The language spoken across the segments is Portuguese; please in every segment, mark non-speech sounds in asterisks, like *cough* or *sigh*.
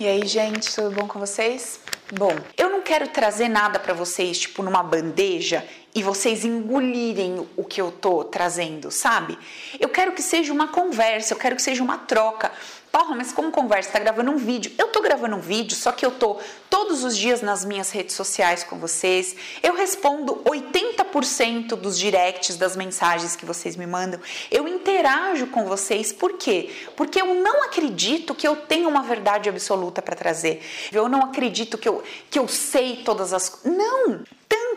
E aí, gente, tudo bom com vocês? Bom, eu não quero trazer nada para vocês, tipo, numa bandeja e vocês engolirem o que eu tô trazendo, sabe? Eu quero que seja uma conversa, eu quero que seja uma troca. Porra, mas como conversa? Tá gravando um vídeo? Eu tô gravando um vídeo, só que eu tô todos os dias nas minhas redes sociais com vocês. Eu respondo 80% dos directs das mensagens que vocês me mandam. Eu interajo com vocês. Por quê? Porque eu não acredito que eu tenha uma verdade absoluta para trazer. Eu não acredito que eu, que eu sei todas as. Não!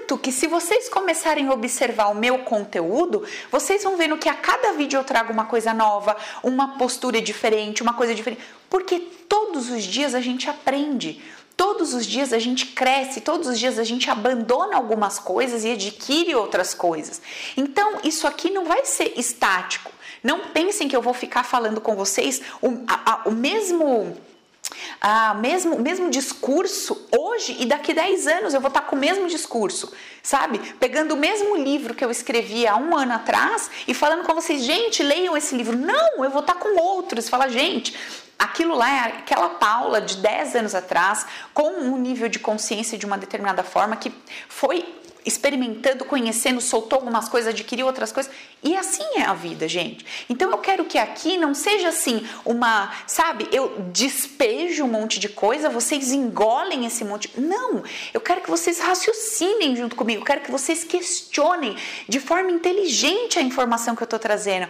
Tanto que se vocês começarem a observar o meu conteúdo, vocês vão vendo que a cada vídeo eu trago uma coisa nova, uma postura diferente, uma coisa diferente. Porque todos os dias a gente aprende. Todos os dias a gente cresce, todos os dias a gente abandona algumas coisas e adquire outras coisas. Então, isso aqui não vai ser estático. Não pensem que eu vou ficar falando com vocês o, a, a, o mesmo ah, mesmo, mesmo discurso hoje e daqui 10 anos eu vou estar com o mesmo discurso, sabe? Pegando o mesmo livro que eu escrevi há um ano atrás e falando com vocês, gente, leiam esse livro. Não, eu vou estar com outros. Fala, gente, aquilo lá é aquela Paula de 10 anos atrás, com um nível de consciência de uma determinada forma que foi experimentando, conhecendo, soltou algumas coisas, adquiriu outras coisas. E assim é a vida, gente. Então eu quero que aqui não seja assim uma, sabe, eu despejo um monte de coisa, vocês engolem esse monte. Não, eu quero que vocês raciocinem junto comigo, eu quero que vocês questionem de forma inteligente a informação que eu estou trazendo.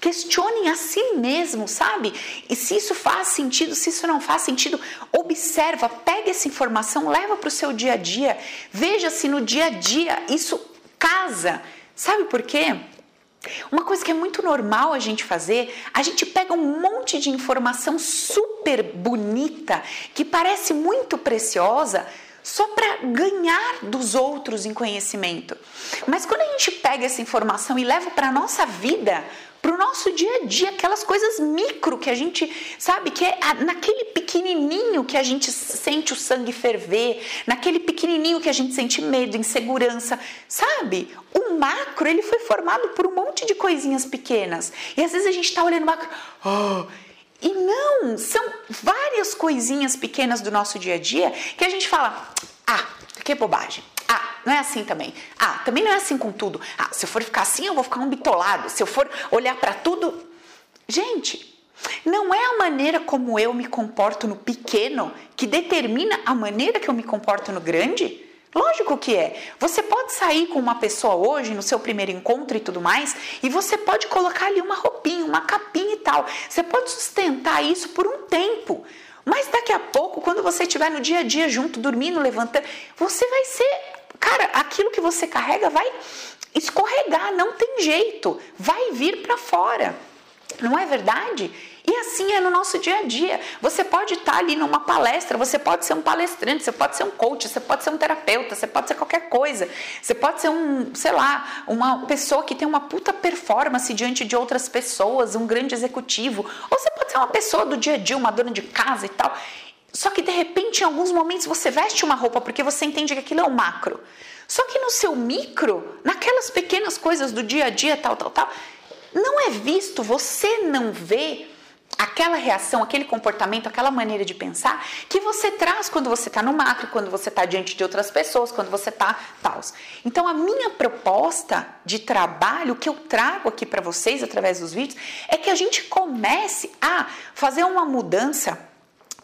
Questionem a si mesmo, sabe? E se isso faz sentido, se isso não faz sentido, observa, pega essa informação, leva para o seu dia a dia, veja se no dia a dia isso casa. Sabe por quê? Uma coisa que é muito normal a gente fazer, a gente pega um monte de informação super bonita, que parece muito preciosa, só para ganhar dos outros em conhecimento. Mas quando a gente pega essa informação e leva para a nossa vida, para o nosso dia a dia, aquelas coisas micro que a gente sabe que é naquele pequenininho que a gente sente o sangue ferver, naquele pequenininho que a gente sente medo, insegurança, sabe? O macro ele foi formado por um monte de coisinhas pequenas e às vezes a gente está olhando o macro, oh, e não, são várias coisinhas pequenas do nosso dia a dia que a gente fala, ah, que bobagem. Ah, não é assim também. Ah, também não é assim com tudo. Ah, se eu for ficar assim, eu vou ficar um bitolado. Se eu for olhar para tudo. Gente, não é a maneira como eu me comporto no pequeno que determina a maneira que eu me comporto no grande? Lógico que é. Você pode sair com uma pessoa hoje, no seu primeiro encontro e tudo mais, e você pode colocar ali uma roupinha, uma capinha e tal. Você pode sustentar isso por um tempo. Mas daqui a pouco, quando você estiver no dia a dia junto, dormindo, levantando, você vai ser Cara, aquilo que você carrega vai escorregar, não tem jeito, vai vir para fora. Não é verdade? E assim é no nosso dia a dia. Você pode estar ali numa palestra, você pode ser um palestrante, você pode ser um coach, você pode ser um terapeuta, você pode ser qualquer coisa. Você pode ser um, sei lá, uma pessoa que tem uma puta performance diante de outras pessoas, um grande executivo. Ou você pode ser uma pessoa do dia a dia, uma dona de casa e tal. Só que de repente, em alguns momentos, você veste uma roupa porque você entende que aquilo é o macro. Só que no seu micro, naquelas pequenas coisas do dia a dia, tal, tal, tal, não é visto, você não vê aquela reação, aquele comportamento, aquela maneira de pensar que você traz quando você está no macro, quando você está diante de outras pessoas, quando você está tal. Então, a minha proposta de trabalho, o que eu trago aqui para vocês através dos vídeos, é que a gente comece a fazer uma mudança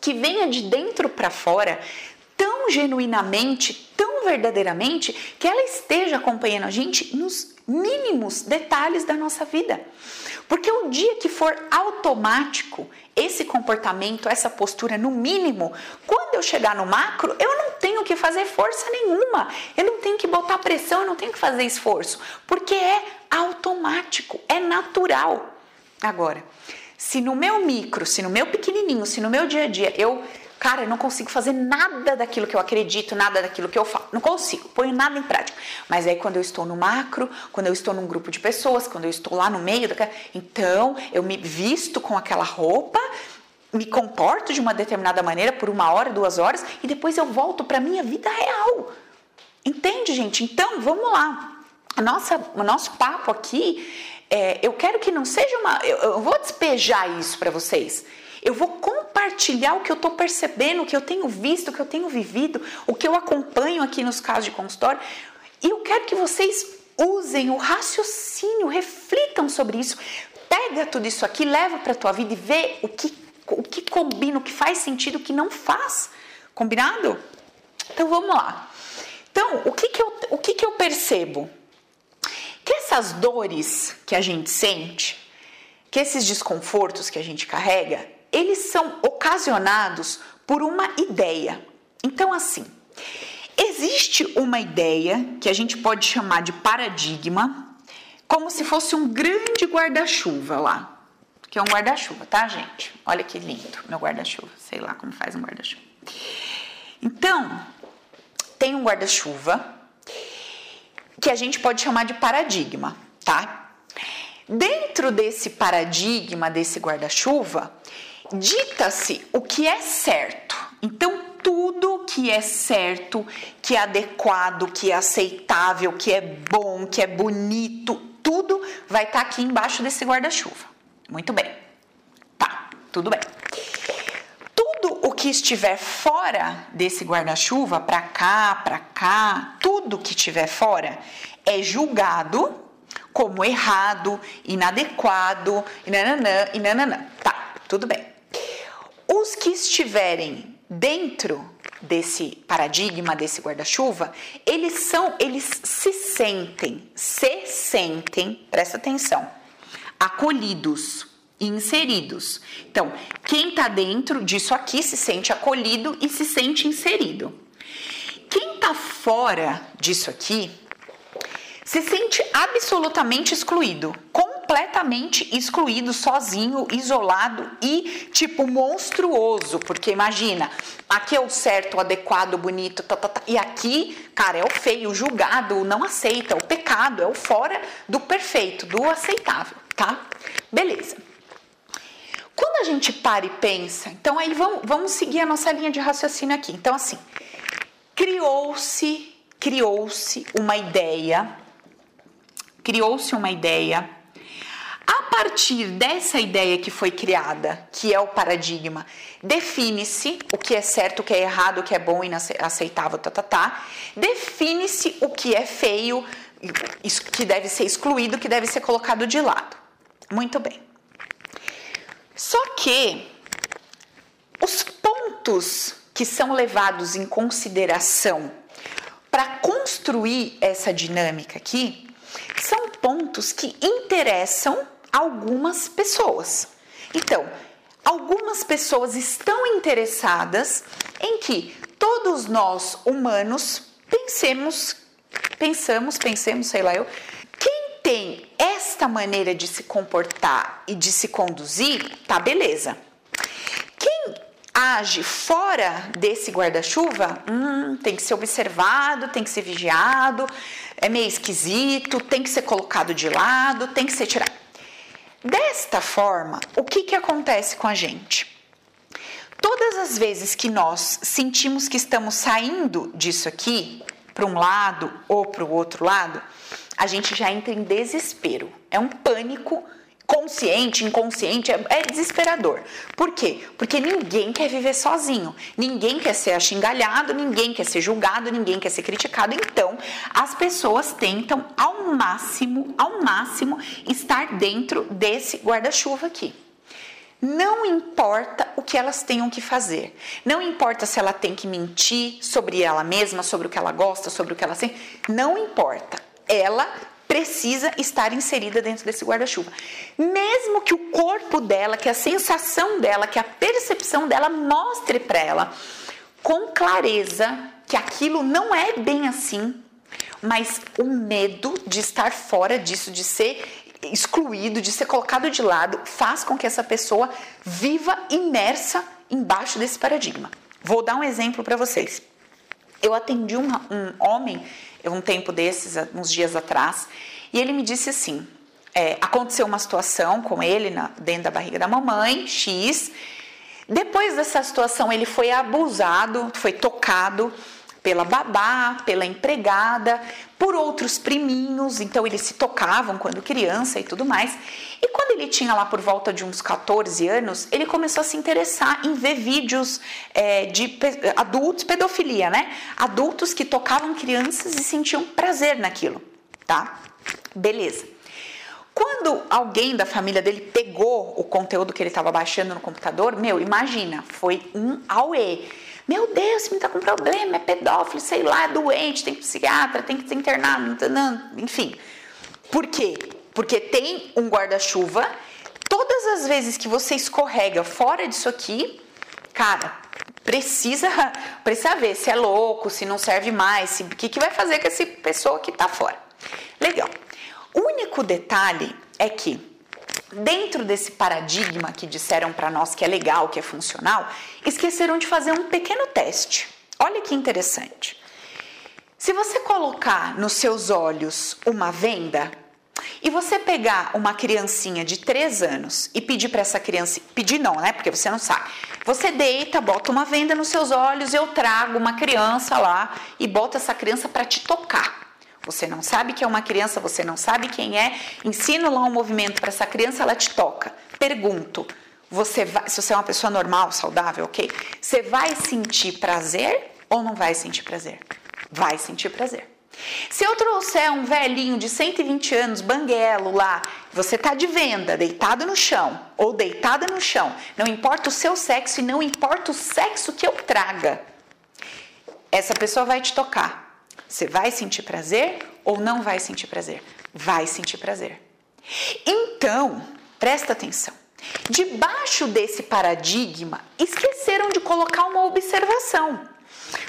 que venha de dentro para fora tão genuinamente, tão verdadeiramente, que ela esteja acompanhando a gente nos mínimos detalhes da nossa vida. Porque o dia que for automático esse comportamento, essa postura no mínimo, quando eu chegar no macro, eu não tenho que fazer força nenhuma, eu não tenho que botar pressão, eu não tenho que fazer esforço, porque é automático, é natural. Agora, se no meu micro, se no meu pequenininho, se no meu dia a dia eu, cara, eu não consigo fazer nada daquilo que eu acredito, nada daquilo que eu falo, não consigo, ponho nada em prática. Mas aí quando eu estou no macro, quando eu estou num grupo de pessoas, quando eu estou lá no meio, então eu me visto com aquela roupa, me comporto de uma determinada maneira por uma hora, duas horas e depois eu volto para minha vida real. Entende, gente? Então, vamos lá. A nossa, o nosso papo aqui é, eu quero que não seja uma. Eu, eu vou despejar isso para vocês. Eu vou compartilhar o que eu estou percebendo, o que eu tenho visto, o que eu tenho vivido, o que eu acompanho aqui nos casos de consultório. E eu quero que vocês usem o raciocínio, reflitam sobre isso. Pega tudo isso aqui, leva para a tua vida e vê o que, o que combina, o que faz sentido, o que não faz. Combinado? Então vamos lá. Então, o que, que, eu, o que, que eu percebo? Que essas dores que a gente sente, que esses desconfortos que a gente carrega, eles são ocasionados por uma ideia. Então, assim, existe uma ideia que a gente pode chamar de paradigma, como se fosse um grande guarda-chuva lá. Que é um guarda-chuva, tá, gente? Olha que lindo, meu guarda-chuva. Sei lá como faz um guarda-chuva. Então, tem um guarda-chuva que a gente pode chamar de paradigma, tá? Dentro desse paradigma, desse guarda-chuva, dita-se o que é certo. Então, tudo que é certo, que é adequado, que é aceitável, que é bom, que é bonito, tudo vai estar tá aqui embaixo desse guarda-chuva. Muito bem. Tá, tudo bem. Tudo o que estiver fora desse guarda-chuva, para cá, para cá, tudo que estiver fora é julgado como errado, inadequado, e nananã, e nananã. Tá, tudo bem. Os que estiverem dentro desse paradigma, desse guarda-chuva, eles são, eles se sentem, se sentem, presta atenção, acolhidos inseridos. Então, quem está dentro disso aqui se sente acolhido e se sente inserido. Quem está fora disso aqui se sente absolutamente excluído, completamente excluído, sozinho, isolado e tipo monstruoso, porque imagina, aqui é o certo, o adequado, o bonito, tá, tá, tá, e aqui, cara, é o feio, o julgado, o não aceita, o pecado, é o fora do perfeito, do aceitável, tá? Beleza. Quando a gente para e pensa, então aí vamos, vamos seguir a nossa linha de raciocínio aqui. Então, assim, criou-se, criou-se uma ideia, criou-se uma ideia. A partir dessa ideia que foi criada, que é o paradigma, define-se o que é certo, o que é errado, o que é bom e inaceitável, tá, tá, tá. Define-se o que é feio, que deve ser excluído, que deve ser colocado de lado. Muito bem. Só que os pontos que são levados em consideração para construir essa dinâmica aqui são pontos que interessam algumas pessoas. Então, algumas pessoas estão interessadas em que todos nós humanos pensemos, pensamos, pensemos, sei lá eu, tem esta maneira de se comportar e de se conduzir, tá beleza. Quem age fora desse guarda-chuva, hum, tem que ser observado, tem que ser vigiado, é meio esquisito, tem que ser colocado de lado, tem que ser tirado. Desta forma, o que, que acontece com a gente? Todas as vezes que nós sentimos que estamos saindo disso aqui, para um lado ou para o outro lado, a gente já entra em desespero. É um pânico consciente, inconsciente, é, é, desesperador. Por quê? Porque ninguém quer viver sozinho, ninguém quer ser achingalhado, ninguém quer ser julgado, ninguém quer ser criticado. Então, as pessoas tentam ao máximo, ao máximo, estar dentro desse guarda-chuva aqui. Não importa o que elas tenham que fazer. Não importa se ela tem que mentir sobre ela mesma, sobre o que ela gosta, sobre o que ela sente. Não importa ela precisa estar inserida dentro desse guarda-chuva. Mesmo que o corpo dela, que a sensação dela, que a percepção dela mostre para ela com clareza que aquilo não é bem assim, mas o medo de estar fora disso, de ser excluído, de ser colocado de lado, faz com que essa pessoa viva imersa embaixo desse paradigma. Vou dar um exemplo para vocês. Eu atendi um, um homem um tempo desses, uns dias atrás, e ele me disse assim: é, aconteceu uma situação com ele na, dentro da barriga da mamãe, X. Depois dessa situação, ele foi abusado, foi tocado pela babá, pela empregada, por outros priminhos, então eles se tocavam quando criança e tudo mais. E quando ele tinha lá por volta de uns 14 anos, ele começou a se interessar em ver vídeos é, de adultos, pedofilia, né? Adultos que tocavam crianças e sentiam prazer naquilo, tá? Beleza. Quando alguém da família dele pegou o conteúdo que ele estava baixando no computador, meu, imagina, foi um auê. Meu Deus, me tá com problema, é pedófilo, sei lá, é doente, tem psiquiatra, tem que ser internado, enfim. Por quê? Porque tem um guarda-chuva. Todas as vezes que você escorrega fora disso aqui, cara, precisa *laughs* precisa ver se é louco, se não serve mais, o que, que vai fazer com essa pessoa que tá fora. Legal. O único detalhe é que dentro desse paradigma que disseram para nós que é legal, que é funcional, esqueceram de fazer um pequeno teste. Olha que interessante. Se você colocar nos seus olhos uma venda e você pegar uma criancinha de 3 anos e pedir para essa criança, pedir não, né? Porque você não sabe. Você deita, bota uma venda nos seus olhos, eu trago uma criança lá e bota essa criança para te tocar. Você não sabe que é uma criança, você não sabe quem é. Ensino lá um movimento para essa criança, ela te toca. Pergunto: você vai, se você é uma pessoa normal, saudável, ok? Você vai sentir prazer ou não vai sentir prazer? Vai sentir prazer. Se eu trouxer um velhinho de 120 anos, banguelo lá, você tá de venda, deitado no chão ou deitada no chão, não importa o seu sexo e não importa o sexo que eu traga, essa pessoa vai te tocar. Você vai sentir prazer ou não vai sentir prazer? Vai sentir prazer. Então, presta atenção. Debaixo desse paradigma, esqueceram de colocar uma observação.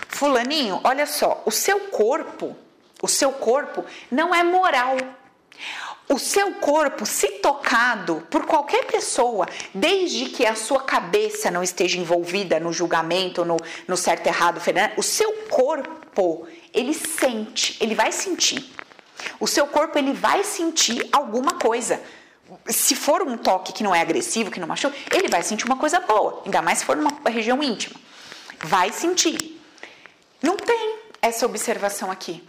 Fulaninho, olha só, o seu corpo, o seu corpo não é moral. O seu corpo, se tocado por qualquer pessoa, desde que a sua cabeça não esteja envolvida no julgamento, no, no certo errado, o seu corpo ele sente, ele vai sentir. O seu corpo ele vai sentir alguma coisa. Se for um toque que não é agressivo, que não machuca, ele vai sentir uma coisa boa, ainda mais se for numa região íntima. Vai sentir. Não tem essa observação aqui.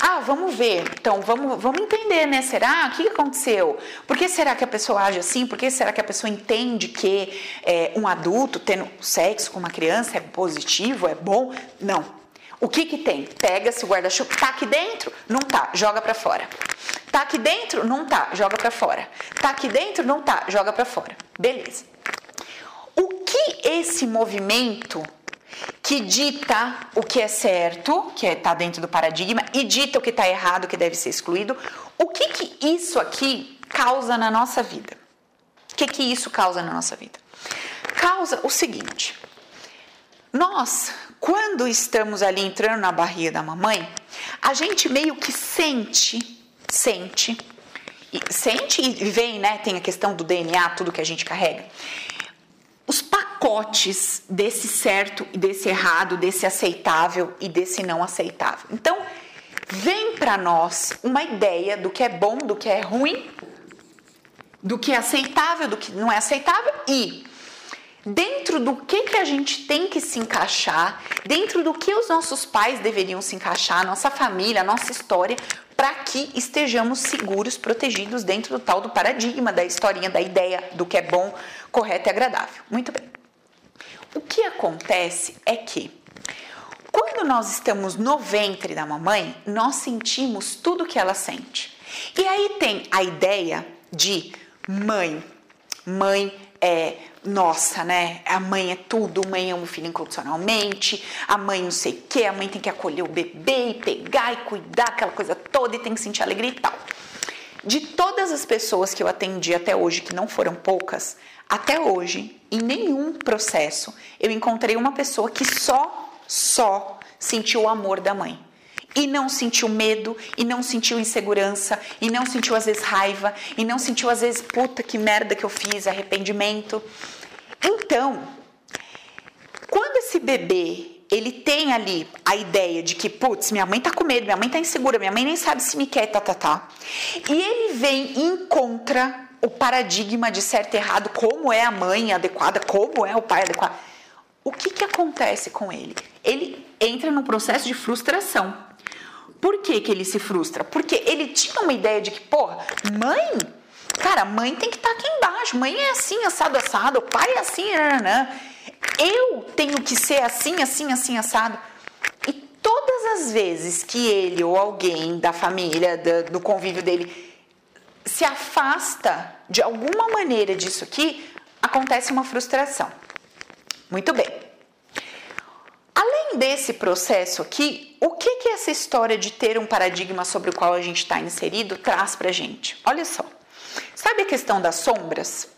Ah, vamos ver. Então, vamos, vamos entender, né? Será? O que aconteceu? Por que será que a pessoa age assim? Por que será que a pessoa entende que é, um adulto tendo sexo com uma criança é positivo, é bom? Não. O que que tem? Pega-se o guarda-chuva, tá aqui dentro? Não tá, joga para fora. Tá aqui dentro? Não tá, joga para fora. Tá aqui dentro? Não tá, joga para fora. Beleza. O que esse movimento que dita o que é certo, que está é, dentro do paradigma, e dita o que está errado, que deve ser excluído, o que, que isso aqui causa na nossa vida? O que, que isso causa na nossa vida? Causa o seguinte: nós, quando estamos ali entrando na barriga da mamãe, a gente meio que sente, sente, sente e vem, né? Tem a questão do DNA, tudo que a gente carrega. Pacotes desse certo e desse errado, desse aceitável e desse não aceitável. Então, vem para nós uma ideia do que é bom, do que é ruim, do que é aceitável, do que não é aceitável e dentro do que, que a gente tem que se encaixar, dentro do que os nossos pais deveriam se encaixar, nossa família, nossa história, para que estejamos seguros, protegidos dentro do tal do paradigma, da historinha, da ideia do que é bom, correto e agradável. Muito bem. O que acontece é que quando nós estamos no ventre da mamãe, nós sentimos tudo que ela sente. E aí tem a ideia de mãe. Mãe é nossa, né? A mãe é tudo, mãe ama o filho incondicionalmente, a mãe não sei o quê, a mãe tem que acolher o bebê e pegar e cuidar, aquela coisa toda e tem que sentir alegria e tal. De todas as pessoas que eu atendi até hoje, que não foram poucas, até hoje, em nenhum processo, eu encontrei uma pessoa que só, só sentiu o amor da mãe e não sentiu medo, e não sentiu insegurança, e não sentiu às vezes raiva, e não sentiu às vezes puta que merda que eu fiz, arrependimento. Então, quando esse bebê ele tem ali a ideia de que, putz, minha mãe tá com medo, minha mãe tá insegura, minha mãe nem sabe se me quer, tá, tá, tá. E ele vem e encontra o paradigma de certo e errado, como é a mãe adequada, como é o pai adequado. O que que acontece com ele? Ele entra no processo de frustração. Por que, que ele se frustra? Porque ele tinha uma ideia de que, porra, mãe, cara, mãe tem que estar tá aqui embaixo, mãe é assim, assado, assado, o pai é assim, nanã. eu tenho que ser assim, assim, assim, assado. E todas as vezes que ele ou alguém da família, do, do convívio dele, se afasta de alguma maneira disso aqui, acontece uma frustração. Muito bem. Além desse processo aqui, o que, que essa história de ter um paradigma sobre o qual a gente está inserido traz para gente? Olha só. Sabe a questão das sombras?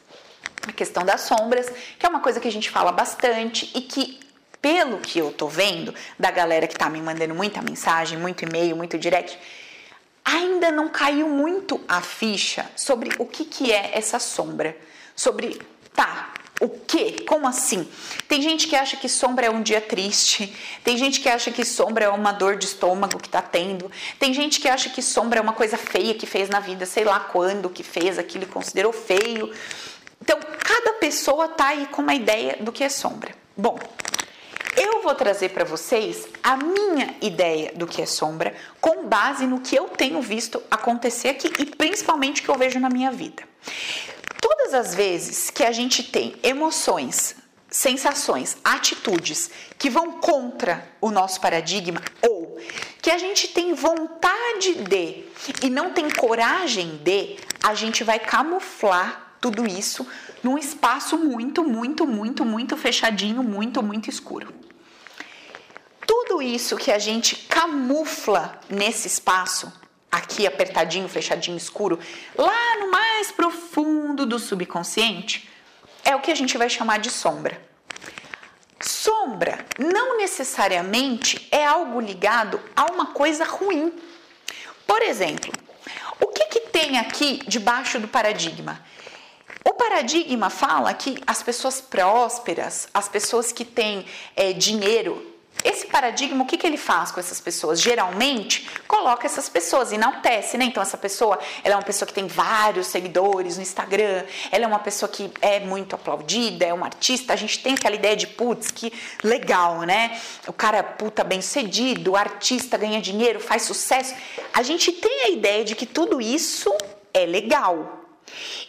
A questão das sombras, que é uma coisa que a gente fala bastante e que, pelo que eu tô vendo da galera que tá me mandando muita mensagem, muito e-mail, muito direct, ainda não caiu muito a ficha sobre o que, que é essa sombra. Sobre, tá, o quê? Como assim? Tem gente que acha que sombra é um dia triste, tem gente que acha que sombra é uma dor de estômago que tá tendo, tem gente que acha que sombra é uma coisa feia que fez na vida, sei lá quando que fez aquilo e considerou feio. Então, cada pessoa tá aí com uma ideia do que é sombra. Bom, eu vou trazer para vocês a minha ideia do que é sombra, com base no que eu tenho visto acontecer aqui e principalmente o que eu vejo na minha vida. Todas as vezes que a gente tem emoções, sensações, atitudes que vão contra o nosso paradigma ou que a gente tem vontade de e não tem coragem de, a gente vai camuflar tudo isso num espaço muito, muito, muito, muito fechadinho, muito, muito escuro. Tudo isso que a gente camufla nesse espaço aqui apertadinho, fechadinho, escuro, lá no mais profundo do subconsciente, é o que a gente vai chamar de sombra. Sombra não necessariamente é algo ligado a uma coisa ruim. Por exemplo, o que, que tem aqui debaixo do paradigma? Paradigma fala que as pessoas prósperas, as pessoas que têm é, dinheiro, esse paradigma, o que, que ele faz com essas pessoas? Geralmente, coloca essas pessoas, enaltece, né? Então, essa pessoa, ela é uma pessoa que tem vários seguidores no Instagram, ela é uma pessoa que é muito aplaudida, é uma artista, a gente tem aquela ideia de, putz, que legal, né? O cara é puta bem sucedido, artista ganha dinheiro, faz sucesso. A gente tem a ideia de que tudo isso é legal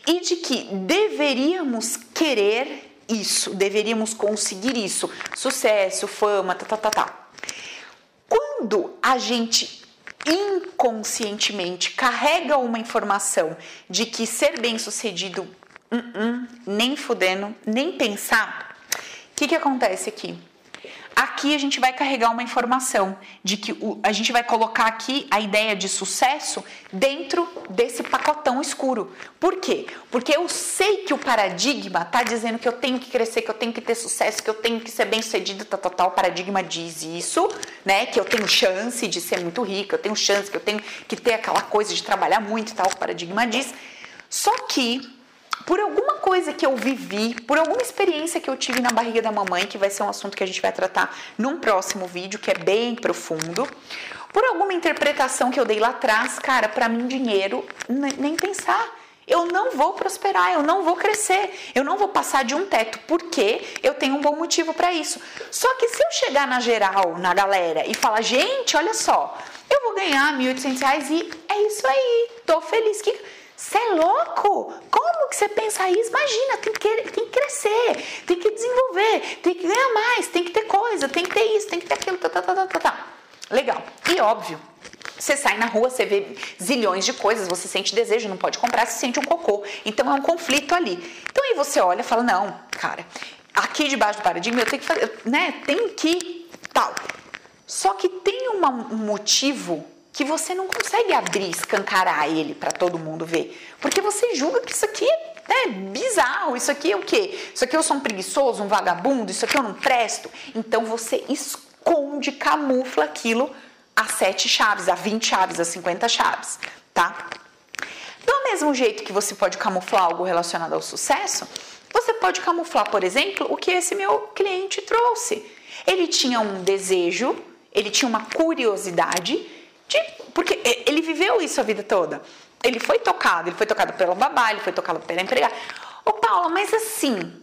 e de que deveríamos querer isso, deveríamos conseguir isso, sucesso, fama, tá, tá, tá, tá. Quando a gente inconscientemente carrega uma informação de que ser bem-sucedido, uh -uh, nem fudendo, nem pensar, o que, que acontece aqui? Aqui a gente vai carregar uma informação de que o, a gente vai colocar aqui a ideia de sucesso dentro desse pacotão escuro. Por quê? Porque eu sei que o paradigma está dizendo que eu tenho que crescer, que eu tenho que ter sucesso, que eu tenho que ser bem sucedido, tal, tal, tal. O paradigma diz isso, né? Que eu tenho chance de ser muito rica, eu tenho chance, que eu tenho que ter aquela coisa de trabalhar muito e tal. O paradigma diz. Só que por alguma coisa que eu vivi, por alguma experiência que eu tive na barriga da mamãe, que vai ser um assunto que a gente vai tratar num próximo vídeo, que é bem profundo, por alguma interpretação que eu dei lá atrás, cara, para mim dinheiro nem pensar. Eu não vou prosperar, eu não vou crescer, eu não vou passar de um teto, porque eu tenho um bom motivo para isso. Só que se eu chegar na geral, na galera, e falar, gente, olha só, eu vou ganhar R$ 1.800 e é isso aí, tô feliz. Você é louco? Como que você pensa isso? Imagina, tem que, tem que crescer, tem que desenvolver, tem que ganhar mais, tem que ter coisa, tem que ter isso, tem que ter aquilo, tá, tá, tá, tá, tá. Legal. E óbvio, você sai na rua, você vê zilhões de coisas, você sente desejo, não pode comprar, você sente um cocô. Então é um conflito ali. Então aí você olha e fala: não, cara, aqui debaixo do paradigma eu tenho que fazer, né? Tem que tal. Só que tem uma, um motivo que você não consegue abrir, escancarar ele para todo mundo ver, porque você julga que isso aqui é bizarro, isso aqui é o quê? Isso aqui eu sou um preguiçoso, um vagabundo, isso aqui eu não presto. Então você esconde, camufla aquilo a sete chaves, a 20 chaves, a 50 chaves, tá? Do mesmo jeito que você pode camuflar algo relacionado ao sucesso, você pode camuflar, por exemplo, o que esse meu cliente trouxe. Ele tinha um desejo, ele tinha uma curiosidade de, porque ele viveu isso a vida toda. Ele foi tocado, ele foi tocado pela babá, ele foi tocado pela empregada. Ô Paula, mas assim,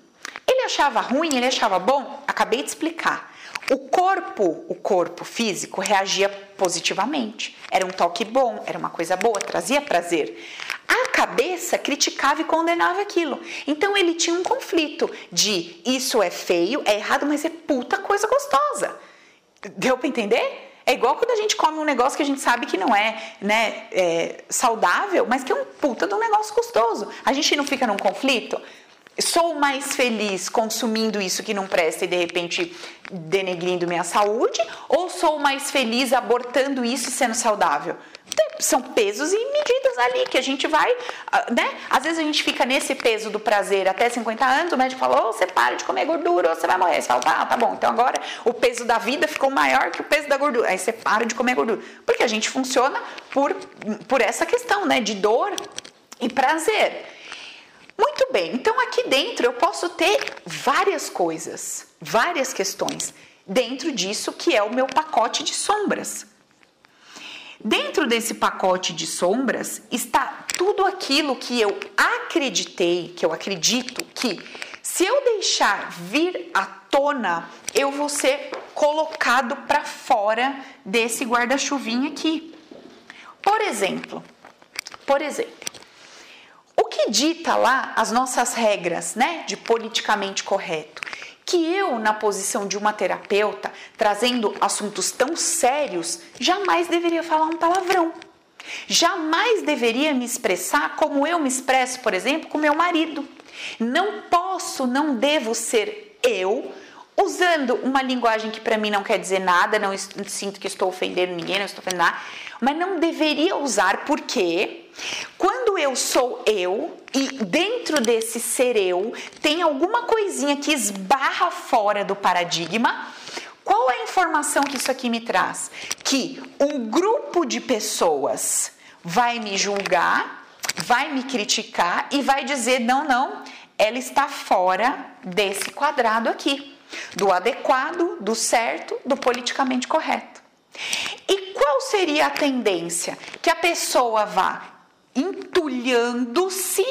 ele achava ruim, ele achava bom? Acabei de explicar. O corpo, o corpo físico reagia positivamente. Era um toque bom, era uma coisa boa, trazia prazer. A cabeça criticava e condenava aquilo. Então ele tinha um conflito de isso é feio, é errado, mas é puta coisa gostosa. Deu para entender? É igual quando a gente come um negócio que a gente sabe que não é, né, é, saudável, mas que é um puta de um negócio gostoso. A gente não fica num conflito? Sou mais feliz consumindo isso que não presta e de repente denegrindo minha saúde? Ou sou mais feliz abortando isso e sendo saudável? São pesos e medidas ali que a gente vai, ah, né? Às vezes a gente fica nesse peso do prazer até 50 anos, o médico falou: oh, você para de comer gordura ou você vai morrer. Você fala: ah, tá bom, então agora o peso da vida ficou maior que o peso da gordura. Aí você para de comer gordura. Porque a gente funciona por, por essa questão, né? De dor e prazer. Muito bem, então aqui dentro eu posso ter várias coisas, várias questões dentro disso que é o meu pacote de sombras. Dentro desse pacote de sombras está tudo aquilo que eu acreditei, que eu acredito que se eu deixar vir à tona, eu vou ser colocado para fora desse guarda-chuvinha aqui. Por exemplo, por exemplo, o que dita lá as nossas regras, né, de politicamente correto? Que eu, na posição de uma terapeuta, trazendo assuntos tão sérios, jamais deveria falar um palavrão. Jamais deveria me expressar como eu me expresso, por exemplo, com meu marido. Não posso, não devo ser eu usando uma linguagem que para mim não quer dizer nada, não sinto que estou ofendendo ninguém, não estou ofendendo nada, mas não deveria usar porque quando eu sou eu e dentro desse ser eu tem alguma coisinha que esbarra fora do paradigma, qual é a informação que isso aqui me traz? Que um grupo de pessoas vai me julgar, vai me criticar e vai dizer: não, não, ela está fora desse quadrado aqui, do adequado, do certo, do politicamente correto. E qual seria a tendência? Que a pessoa vá entulhando-se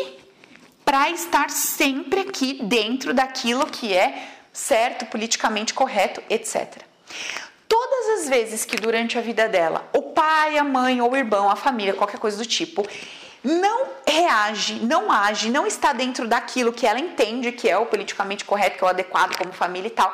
para estar sempre aqui dentro daquilo que é certo, politicamente correto, etc. Todas as vezes que durante a vida dela, o pai, a mãe ou o irmão, a família, qualquer coisa do tipo, não reage, não age, não está dentro daquilo que ela entende que é o politicamente correto, que é o adequado como família e tal,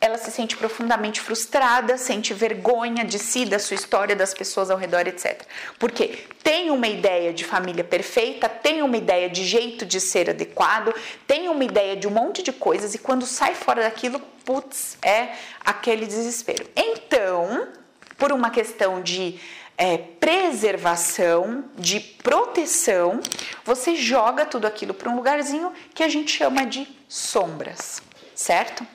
ela se sente profundamente frustrada, sente vergonha de si, da sua história, das pessoas ao redor, etc. Porque tem uma ideia de família perfeita, tem uma ideia de jeito de ser adequado, tem uma ideia de um monte de coisas e quando sai fora daquilo, putz, é aquele desespero. Então, por uma questão de é, preservação, de proteção, você joga tudo aquilo para um lugarzinho que a gente chama de sombras, certo?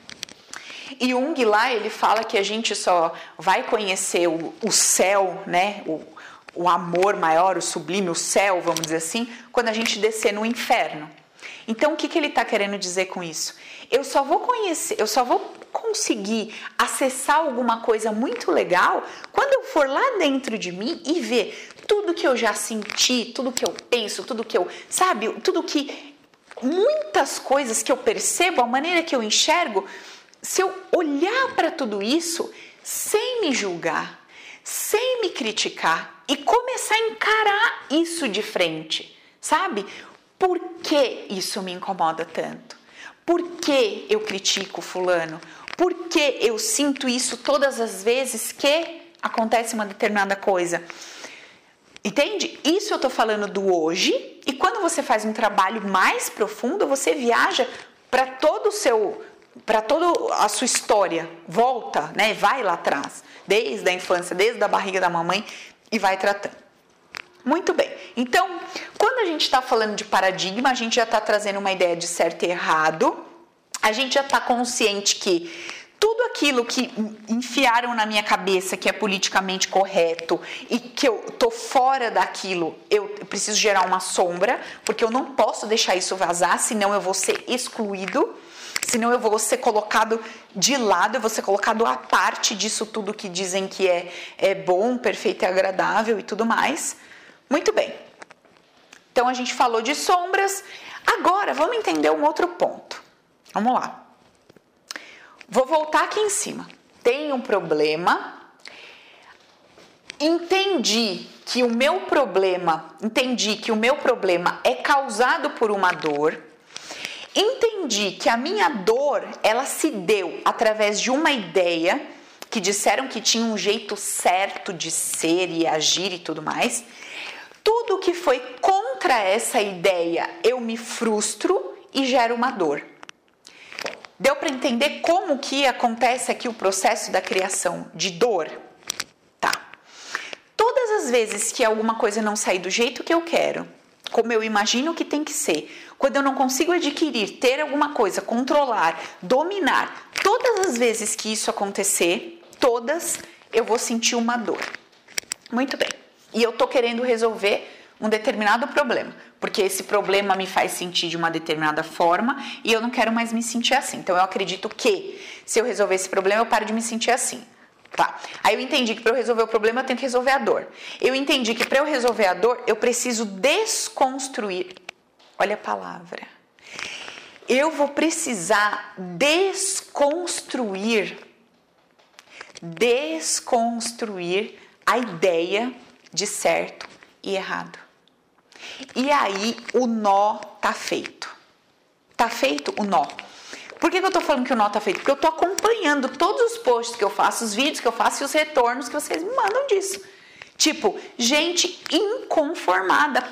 E Jung lá, ele fala que a gente só vai conhecer o, o céu, né? O, o amor maior, o sublime, o céu, vamos dizer assim, quando a gente descer no inferno. Então, o que, que ele está querendo dizer com isso? Eu só vou conhecer, eu só vou conseguir acessar alguma coisa muito legal quando eu for lá dentro de mim e ver tudo que eu já senti, tudo que eu penso, tudo que eu, sabe, tudo que muitas coisas que eu percebo, a maneira que eu enxergo, se eu olhar para tudo isso sem me julgar, sem me criticar e começar a encarar isso de frente, sabe? Por que isso me incomoda tanto? Por que eu critico fulano? Por que eu sinto isso todas as vezes que acontece uma determinada coisa? Entende? Isso eu tô falando do hoje, e quando você faz um trabalho mais profundo, você viaja para todo o seu para toda a sua história, volta, né? Vai lá atrás, desde a infância, desde a barriga da mamãe e vai tratando. Muito bem. Então, quando a gente está falando de paradigma, a gente já está trazendo uma ideia de certo e errado. A gente já está consciente que tudo aquilo que enfiaram na minha cabeça que é politicamente correto e que eu tô fora daquilo, eu preciso gerar uma sombra, porque eu não posso deixar isso vazar, senão eu vou ser excluído senão eu vou ser colocado de lado, eu vou ser colocado à parte disso tudo que dizem que é, é bom, perfeito e agradável e tudo mais. Muito bem. Então a gente falou de sombras. Agora vamos entender um outro ponto. Vamos lá. Vou voltar aqui em cima. tem um problema, entendi que o meu problema, entendi que o meu problema é causado por uma dor, entendi que a minha dor, ela se deu através de uma ideia que disseram que tinha um jeito certo de ser e agir e tudo mais. Tudo que foi contra essa ideia, eu me frustro e gero uma dor. Deu para entender como que acontece aqui o processo da criação de dor? Tá. Todas as vezes que alguma coisa não sair do jeito que eu quero, como eu imagino que tem que ser, quando eu não consigo adquirir, ter alguma coisa, controlar, dominar, todas as vezes que isso acontecer, todas, eu vou sentir uma dor. Muito bem. E eu tô querendo resolver um determinado problema, porque esse problema me faz sentir de uma determinada forma e eu não quero mais me sentir assim. Então eu acredito que se eu resolver esse problema, eu paro de me sentir assim. Tá. Aí eu entendi que para eu resolver o problema eu tenho que resolver a dor. Eu entendi que para eu resolver a dor eu preciso desconstruir. Olha a palavra. Eu vou precisar desconstruir desconstruir a ideia de certo e errado. E aí o nó tá feito. Tá feito o nó. Por que, que eu tô falando que o nó tá feito? Porque eu tô acompanhando todos os posts que eu faço, os vídeos que eu faço e os retornos que vocês me mandam disso. Tipo, gente inconformada,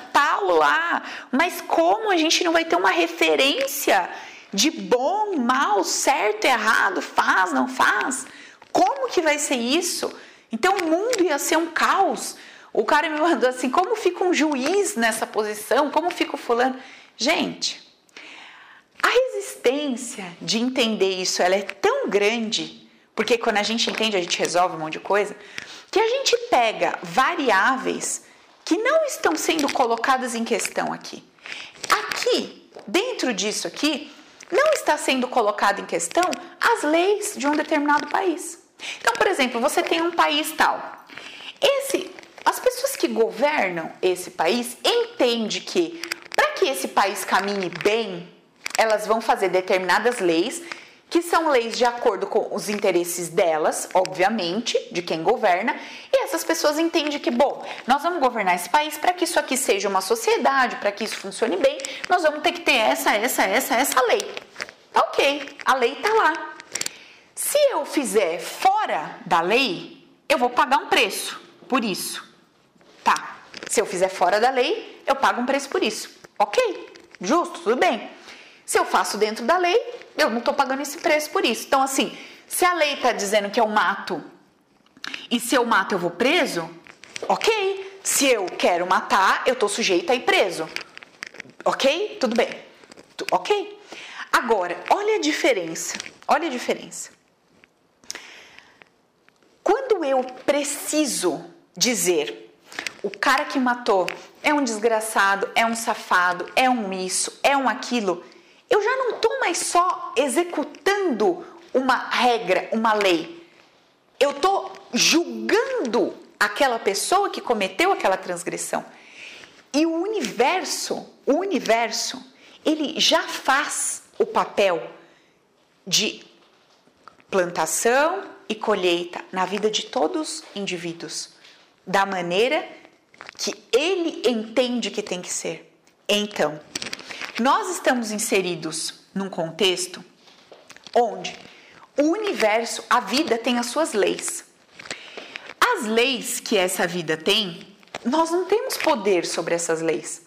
lá, mas como a gente não vai ter uma referência de bom, mal, certo, errado, faz, não faz? Como que vai ser isso? Então o mundo ia ser um caos. O cara me mandou assim: como fica um juiz nessa posição? Como fica o fulano? Gente, a resistência de entender isso ela é tão grande, porque quando a gente entende, a gente resolve um monte de coisa, que a gente pega variáveis que não estão sendo colocadas em questão aqui. Aqui, dentro disso aqui, não está sendo colocado em questão as leis de um determinado país. Então, por exemplo, você tem um país tal. Esse, as pessoas que governam esse país entendem que para que esse país caminhe bem, elas vão fazer determinadas leis que são leis de acordo com os interesses delas, obviamente, de quem governa, e essas pessoas entendem que, bom, nós vamos governar esse país para que isso aqui seja uma sociedade, para que isso funcione bem, nós vamos ter que ter essa, essa, essa, essa lei. Ok, a lei está lá. Se eu fizer fora da lei, eu vou pagar um preço por isso. Tá. Se eu fizer fora da lei, eu pago um preço por isso. Ok, justo, tudo bem. Se eu faço dentro da lei, eu não estou pagando esse preço por isso. Então, assim, se a lei está dizendo que eu mato e se eu mato eu vou preso, ok. Se eu quero matar, eu estou sujeito a ir preso. Ok? Tudo bem. Ok. Agora, olha a diferença. Olha a diferença. Quando eu preciso dizer o cara que matou é um desgraçado, é um safado, é um isso, é um aquilo, eu já não estou mais só executando uma regra, uma lei. Eu estou julgando aquela pessoa que cometeu aquela transgressão. E o universo, o universo, ele já faz o papel de plantação, e colheita na vida de todos os indivíduos, da maneira que ele entende que tem que ser. Então, nós estamos inseridos num contexto onde o universo, a vida tem as suas leis. As leis que essa vida tem, nós não temos poder sobre essas leis.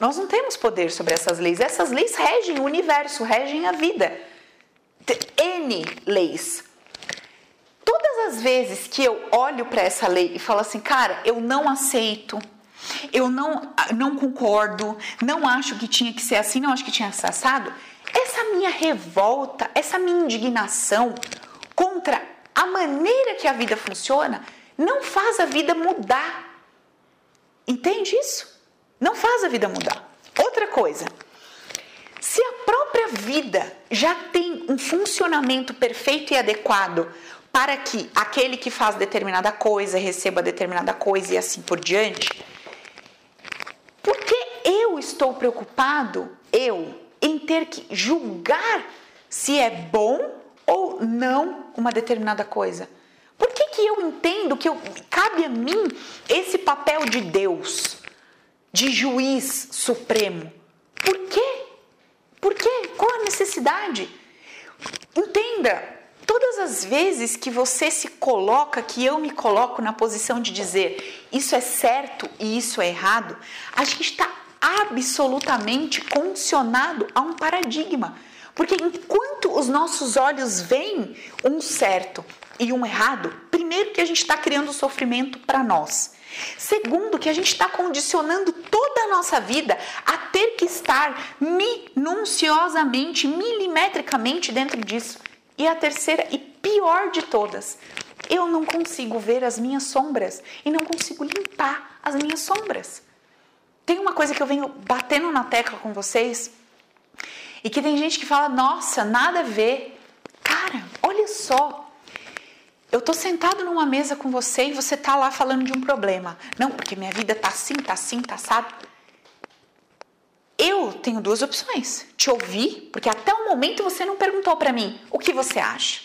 Nós não temos poder sobre essas leis. Essas leis regem o universo, regem a vida. N leis todas as vezes que eu olho para essa lei e falo assim, cara, eu não aceito, eu não, não concordo, não acho que tinha que ser assim, não acho que tinha que ser assado, essa minha revolta, essa minha indignação contra a maneira que a vida funciona não faz a vida mudar. Entende isso? Não faz a vida mudar. Outra coisa, se a própria vida já tem um funcionamento perfeito e adequado para que aquele que faz determinada coisa receba determinada coisa e assim por diante. Por que eu estou preocupado, eu, em ter que julgar se é bom ou não uma determinada coisa? Por que, que eu entendo que eu, cabe a mim esse papel de Deus, de juiz supremo? Por quê? Por quê? Qual a necessidade? Entenda, todas as vezes que você se coloca, que eu me coloco na posição de dizer isso é certo e isso é errado, a gente está absolutamente condicionado a um paradigma. Porque enquanto os nossos olhos veem um certo e um errado, primeiro que a gente está criando sofrimento para nós. Segundo, que a gente está condicionando toda a nossa vida a ter que estar minuciosamente, milimetricamente dentro disso. E a terceira e pior de todas, eu não consigo ver as minhas sombras e não consigo limpar as minhas sombras. Tem uma coisa que eu venho batendo na tecla com vocês e que tem gente que fala: nossa, nada a ver. Cara, olha só, eu tô sentado numa mesa com você e você tá lá falando de um problema. Não, porque minha vida tá assim, tá assim, tá assado. Eu tenho duas opções: te ouvir, porque até o momento você não perguntou para mim o que você acha.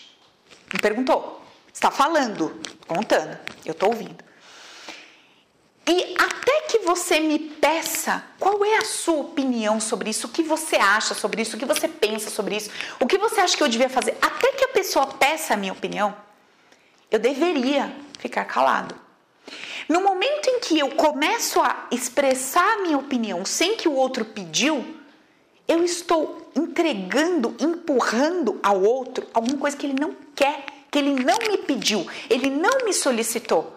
Não perguntou. Está falando, contando. Eu tô ouvindo. E até que você me peça qual é a sua opinião sobre isso, o que você acha sobre isso, o que você pensa sobre isso, o que você acha que eu devia fazer, até que a pessoa peça a minha opinião, eu deveria ficar calado. No momento em que eu começo a expressar a minha opinião sem que o outro pediu, eu estou entregando, empurrando ao outro alguma coisa que ele não quer, que ele não me pediu, ele não me solicitou.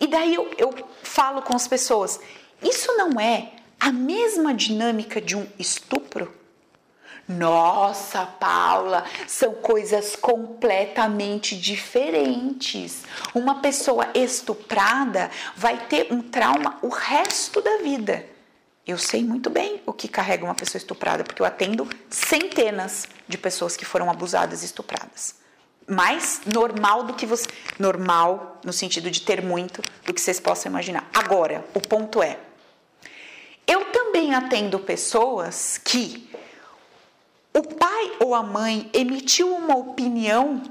E daí eu, eu falo com as pessoas: isso não é a mesma dinâmica de um estupro? Nossa, Paula, são coisas completamente diferentes. Uma pessoa estuprada vai ter um trauma o resto da vida. Eu sei muito bem o que carrega uma pessoa estuprada, porque eu atendo centenas de pessoas que foram abusadas e estupradas. Mais normal do que você. Normal, no sentido de ter muito, do que vocês possam imaginar. Agora, o ponto é: eu também atendo pessoas que o pai ou a mãe emitiu uma opinião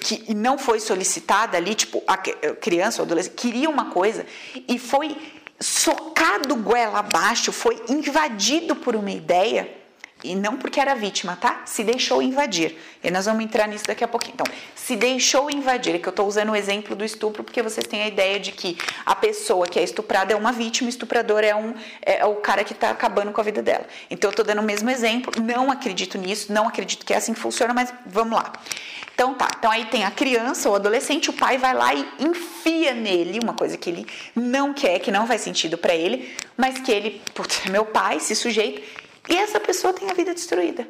que não foi solicitada ali, tipo, a criança ou adolescente queria uma coisa e foi socado goela abaixo, foi invadido por uma ideia e não porque era vítima, tá? Se deixou invadir. E nós vamos entrar nisso daqui a pouquinho. Então, se deixou invadir, é que eu estou usando o exemplo do estupro porque vocês têm a ideia de que a pessoa que é estuprada é uma vítima, o estuprador é, um, é o cara que está acabando com a vida dela. Então, eu estou dando o mesmo exemplo. Não acredito nisso, não acredito que é assim que funciona, mas vamos lá. Então tá, então aí tem a criança ou adolescente, o pai vai lá e enfia nele uma coisa que ele não quer, que não faz sentido para ele, mas que ele, putz, é meu pai, se sujeita e essa pessoa tem a vida destruída.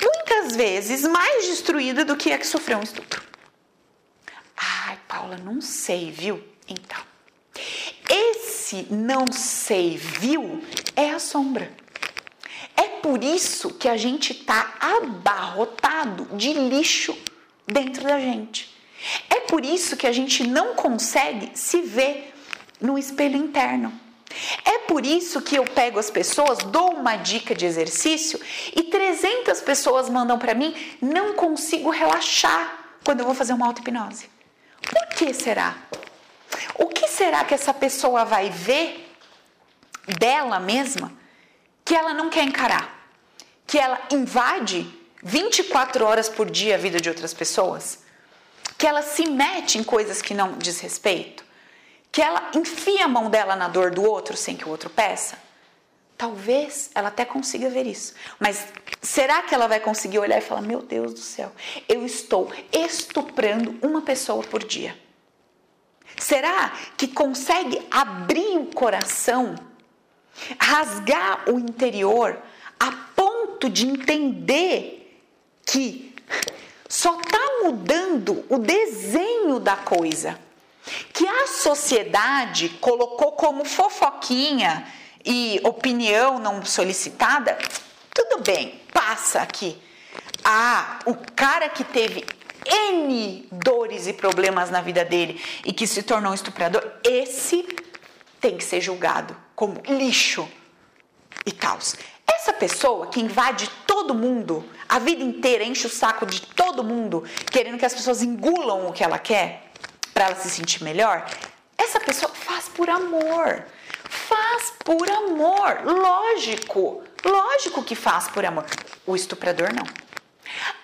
Muitas vezes mais destruída do que a que sofreu um estupro. Ai, Paula, não sei, viu? Então, esse não sei, viu, é a sombra. É por isso que a gente está abarrotado de lixo dentro da gente. É por isso que a gente não consegue se ver no espelho interno. É por isso que eu pego as pessoas, dou uma dica de exercício e 300 pessoas mandam para mim, não consigo relaxar quando eu vou fazer uma auto-hipnose. Por que será? O que será que essa pessoa vai ver dela mesma que ela não quer encarar? Que ela invade 24 horas por dia a vida de outras pessoas? Que ela se mete em coisas que não diz respeito? Que ela enfia a mão dela na dor do outro sem que o outro peça? Talvez ela até consiga ver isso. Mas será que ela vai conseguir olhar e falar: Meu Deus do céu, eu estou estuprando uma pessoa por dia? Será que consegue abrir o coração, rasgar o interior, a ponto de entender que só está mudando o desenho da coisa? Que a sociedade colocou como fofoquinha e opinião não solicitada, tudo bem, passa aqui. Ah, o cara que teve N dores e problemas na vida dele e que se tornou um estuprador, esse tem que ser julgado como lixo e tal. Essa pessoa que invade todo mundo, a vida inteira enche o saco de todo mundo, querendo que as pessoas engulam o que ela quer para ela se sentir melhor, essa pessoa faz por amor. Faz por amor. Lógico, lógico que faz por amor. O estuprador não.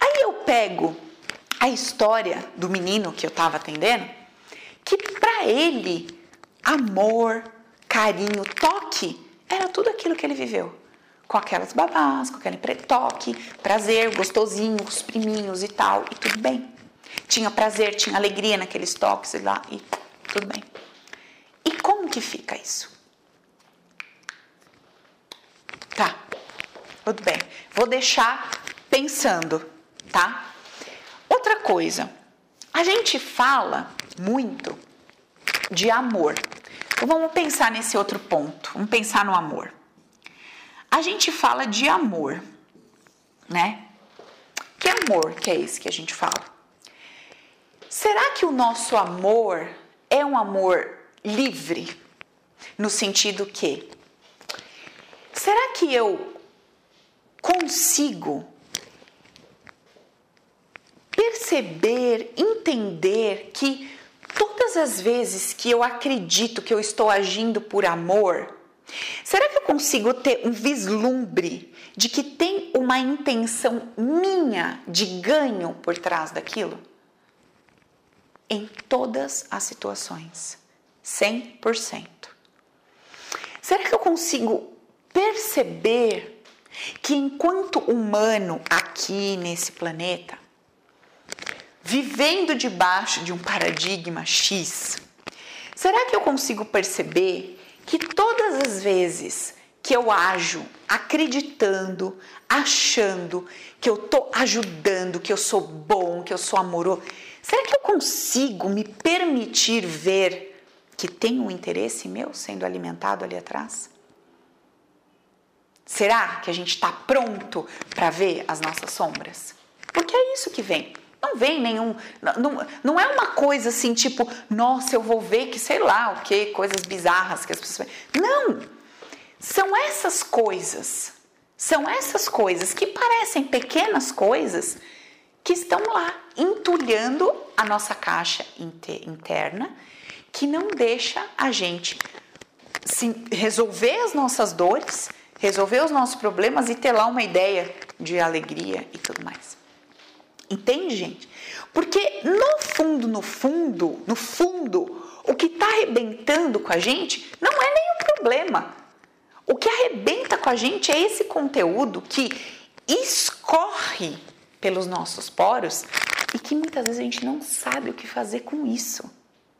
Aí eu pego a história do menino que eu estava atendendo, que para ele amor, carinho, toque era tudo aquilo que ele viveu. Com aquelas babás, com aquele toque, prazer, gostosinho, os priminhos e tal, e tudo bem. Tinha prazer, tinha alegria naqueles toques e lá, e tudo bem. E como que fica isso? Tá, tudo bem. Vou deixar pensando, tá? Outra coisa, a gente fala muito de amor. Então vamos pensar nesse outro ponto. Vamos pensar no amor. A gente fala de amor, né? Que amor que é esse que a gente fala? Será que o nosso amor é um amor livre? No sentido que será que eu consigo perceber, entender que todas as vezes que eu acredito que eu estou agindo por amor, será que eu consigo ter um vislumbre de que tem uma intenção minha de ganho por trás daquilo? Em todas as situações, 100%. Será que eu consigo perceber que enquanto humano aqui nesse planeta, vivendo debaixo de um paradigma X, será que eu consigo perceber que todas as vezes que eu ajo acreditando, achando que eu estou ajudando, que eu sou bom, que eu sou amoroso, será que eu consigo me permitir ver que tem um interesse meu sendo alimentado ali atrás? Será que a gente está pronto para ver as nossas sombras? Porque é isso que vem. Não vem nenhum. Não, não é uma coisa assim, tipo, nossa, eu vou ver que sei lá o que, coisas bizarras que as pessoas. Não! São essas coisas. São essas coisas que parecem pequenas coisas que estão lá entulhando a nossa caixa interna, que não deixa a gente resolver as nossas dores, resolver os nossos problemas e ter lá uma ideia de alegria e tudo mais. Entende, gente? Porque no fundo, no fundo, no fundo, o que está arrebentando com a gente não é nenhum problema. O que arrebenta com a gente é esse conteúdo que escorre pelos nossos poros e que muitas vezes a gente não sabe o que fazer com isso.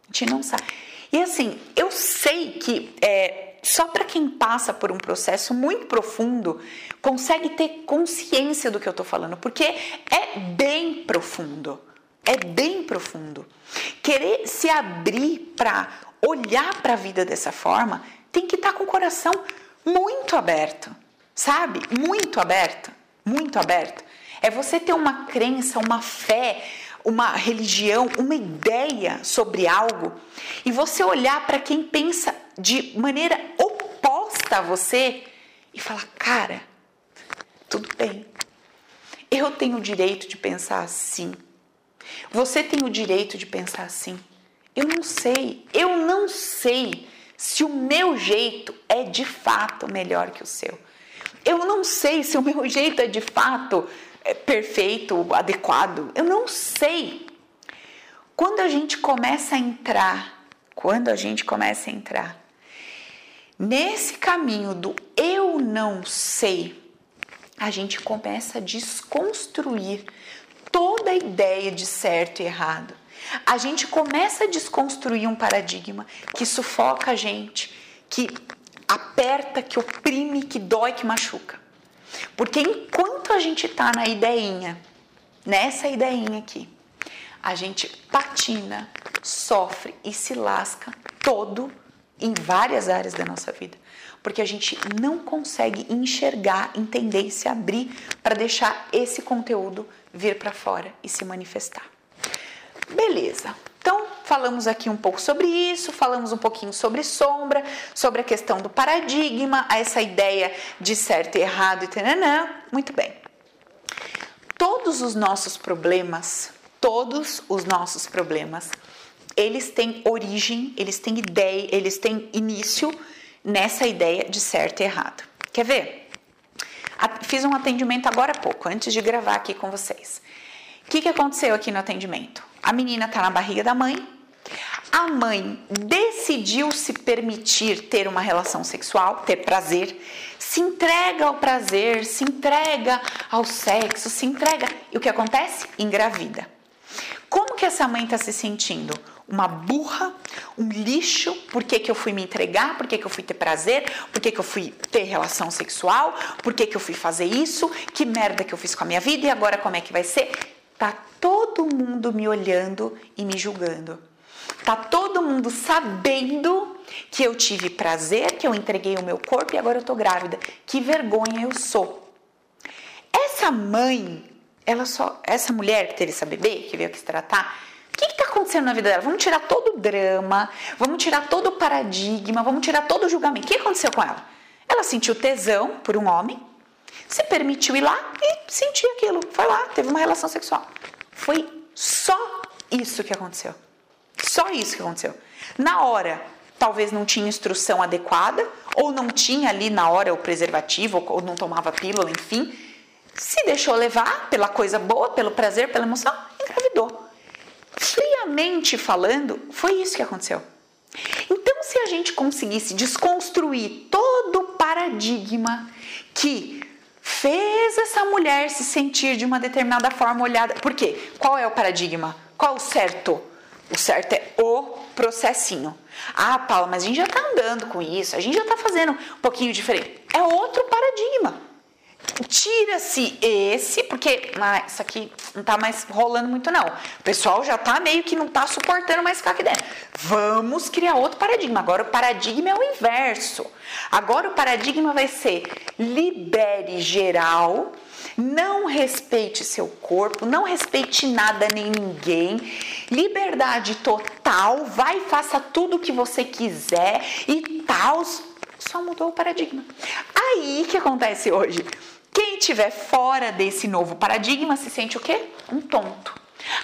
A gente não sabe. E assim, eu sei que é, só para quem passa por um processo muito profundo consegue ter consciência do que eu estou falando, porque é bem profundo. É bem profundo. Querer se abrir para olhar para a vida dessa forma tem que estar tá com o coração muito aberto, sabe? Muito aberto, muito aberto. É você ter uma crença, uma fé, uma religião, uma ideia sobre algo e você olhar para quem pensa de maneira oposta a você e falar: cara, tudo bem, eu tenho o direito de pensar assim. Você tem o direito de pensar assim. Eu não sei, eu não sei se o meu jeito é de fato melhor que o seu. Eu não sei se o meu *laughs* jeito é de fato perfeito, adequado. Eu não sei. Quando a gente começa a entrar, quando a gente começa a entrar nesse caminho do eu não sei, a gente começa a desconstruir toda a ideia de certo e errado. A gente começa a desconstruir um paradigma que sufoca a gente, que aperta, que oprime, que dói, que machuca. Porque enquanto a gente está na ideinha, nessa ideinha aqui, a gente patina, sofre e se lasca todo em várias áreas da nossa vida. Porque a gente não consegue enxergar, entender e se abrir para deixar esse conteúdo vir para fora e se manifestar. Beleza. Então, falamos aqui um pouco sobre isso, falamos um pouquinho sobre sombra, sobre a questão do paradigma, essa ideia de certo e errado e tananã. Muito bem. Todos os nossos problemas, todos os nossos problemas, eles têm origem, eles têm ideia, eles têm início nessa ideia de certo e errado. Quer ver? Fiz um atendimento agora há pouco, antes de gravar aqui com vocês. O que, que aconteceu aqui no atendimento? A menina está na barriga da mãe. A mãe decidiu se permitir ter uma relação sexual, ter prazer, se entrega ao prazer, se entrega ao sexo, se entrega. E o que acontece? Engravida. Como que essa mãe está se sentindo? Uma burra, um lixo, por que, que eu fui me entregar, por que, que eu fui ter prazer, por que, que eu fui ter relação sexual, por que, que eu fui fazer isso, que merda que eu fiz com a minha vida e agora como é que vai ser? Tá todo mundo me olhando e me julgando. Tá todo mundo sabendo que eu tive prazer, que eu entreguei o meu corpo e agora eu tô grávida. Que vergonha eu sou. Essa mãe, ela só, essa mulher que teve essa bebê, que veio aqui se tratar, o que está acontecendo na vida dela? Vamos tirar todo o drama, vamos tirar todo o paradigma, vamos tirar todo o julgamento. O que aconteceu com ela? Ela sentiu tesão por um homem, se permitiu ir lá e sentir aquilo. Foi lá, teve uma relação sexual. Foi só isso que aconteceu. Só isso que aconteceu. Na hora, talvez não tinha instrução adequada, ou não tinha ali na hora o preservativo, ou não tomava pílula, enfim. Se deixou levar pela coisa boa, pelo prazer, pela emoção, engravidou. Friamente falando, foi isso que aconteceu. Então, se a gente conseguisse desconstruir todo o paradigma que fez essa mulher se sentir de uma determinada forma olhada. Por quê? Qual é o paradigma? Qual o certo? O certo é o processinho. Ah, Paula, mas a gente já está andando com isso, a gente já está fazendo um pouquinho diferente. É outro paradigma. Tira-se esse, porque ah, isso aqui não está mais rolando muito, não. O pessoal já está meio que não está suportando mais ficar aqui dentro. Vamos criar outro paradigma. Agora o paradigma é o inverso. Agora o paradigma vai ser libere geral, não respeite seu corpo, não respeite nada nem ninguém, liberdade total, vai faça tudo o que você quiser e tal. Só mudou o paradigma. Aí que acontece hoje? Quem estiver fora desse novo paradigma se sente o quê? Um tonto.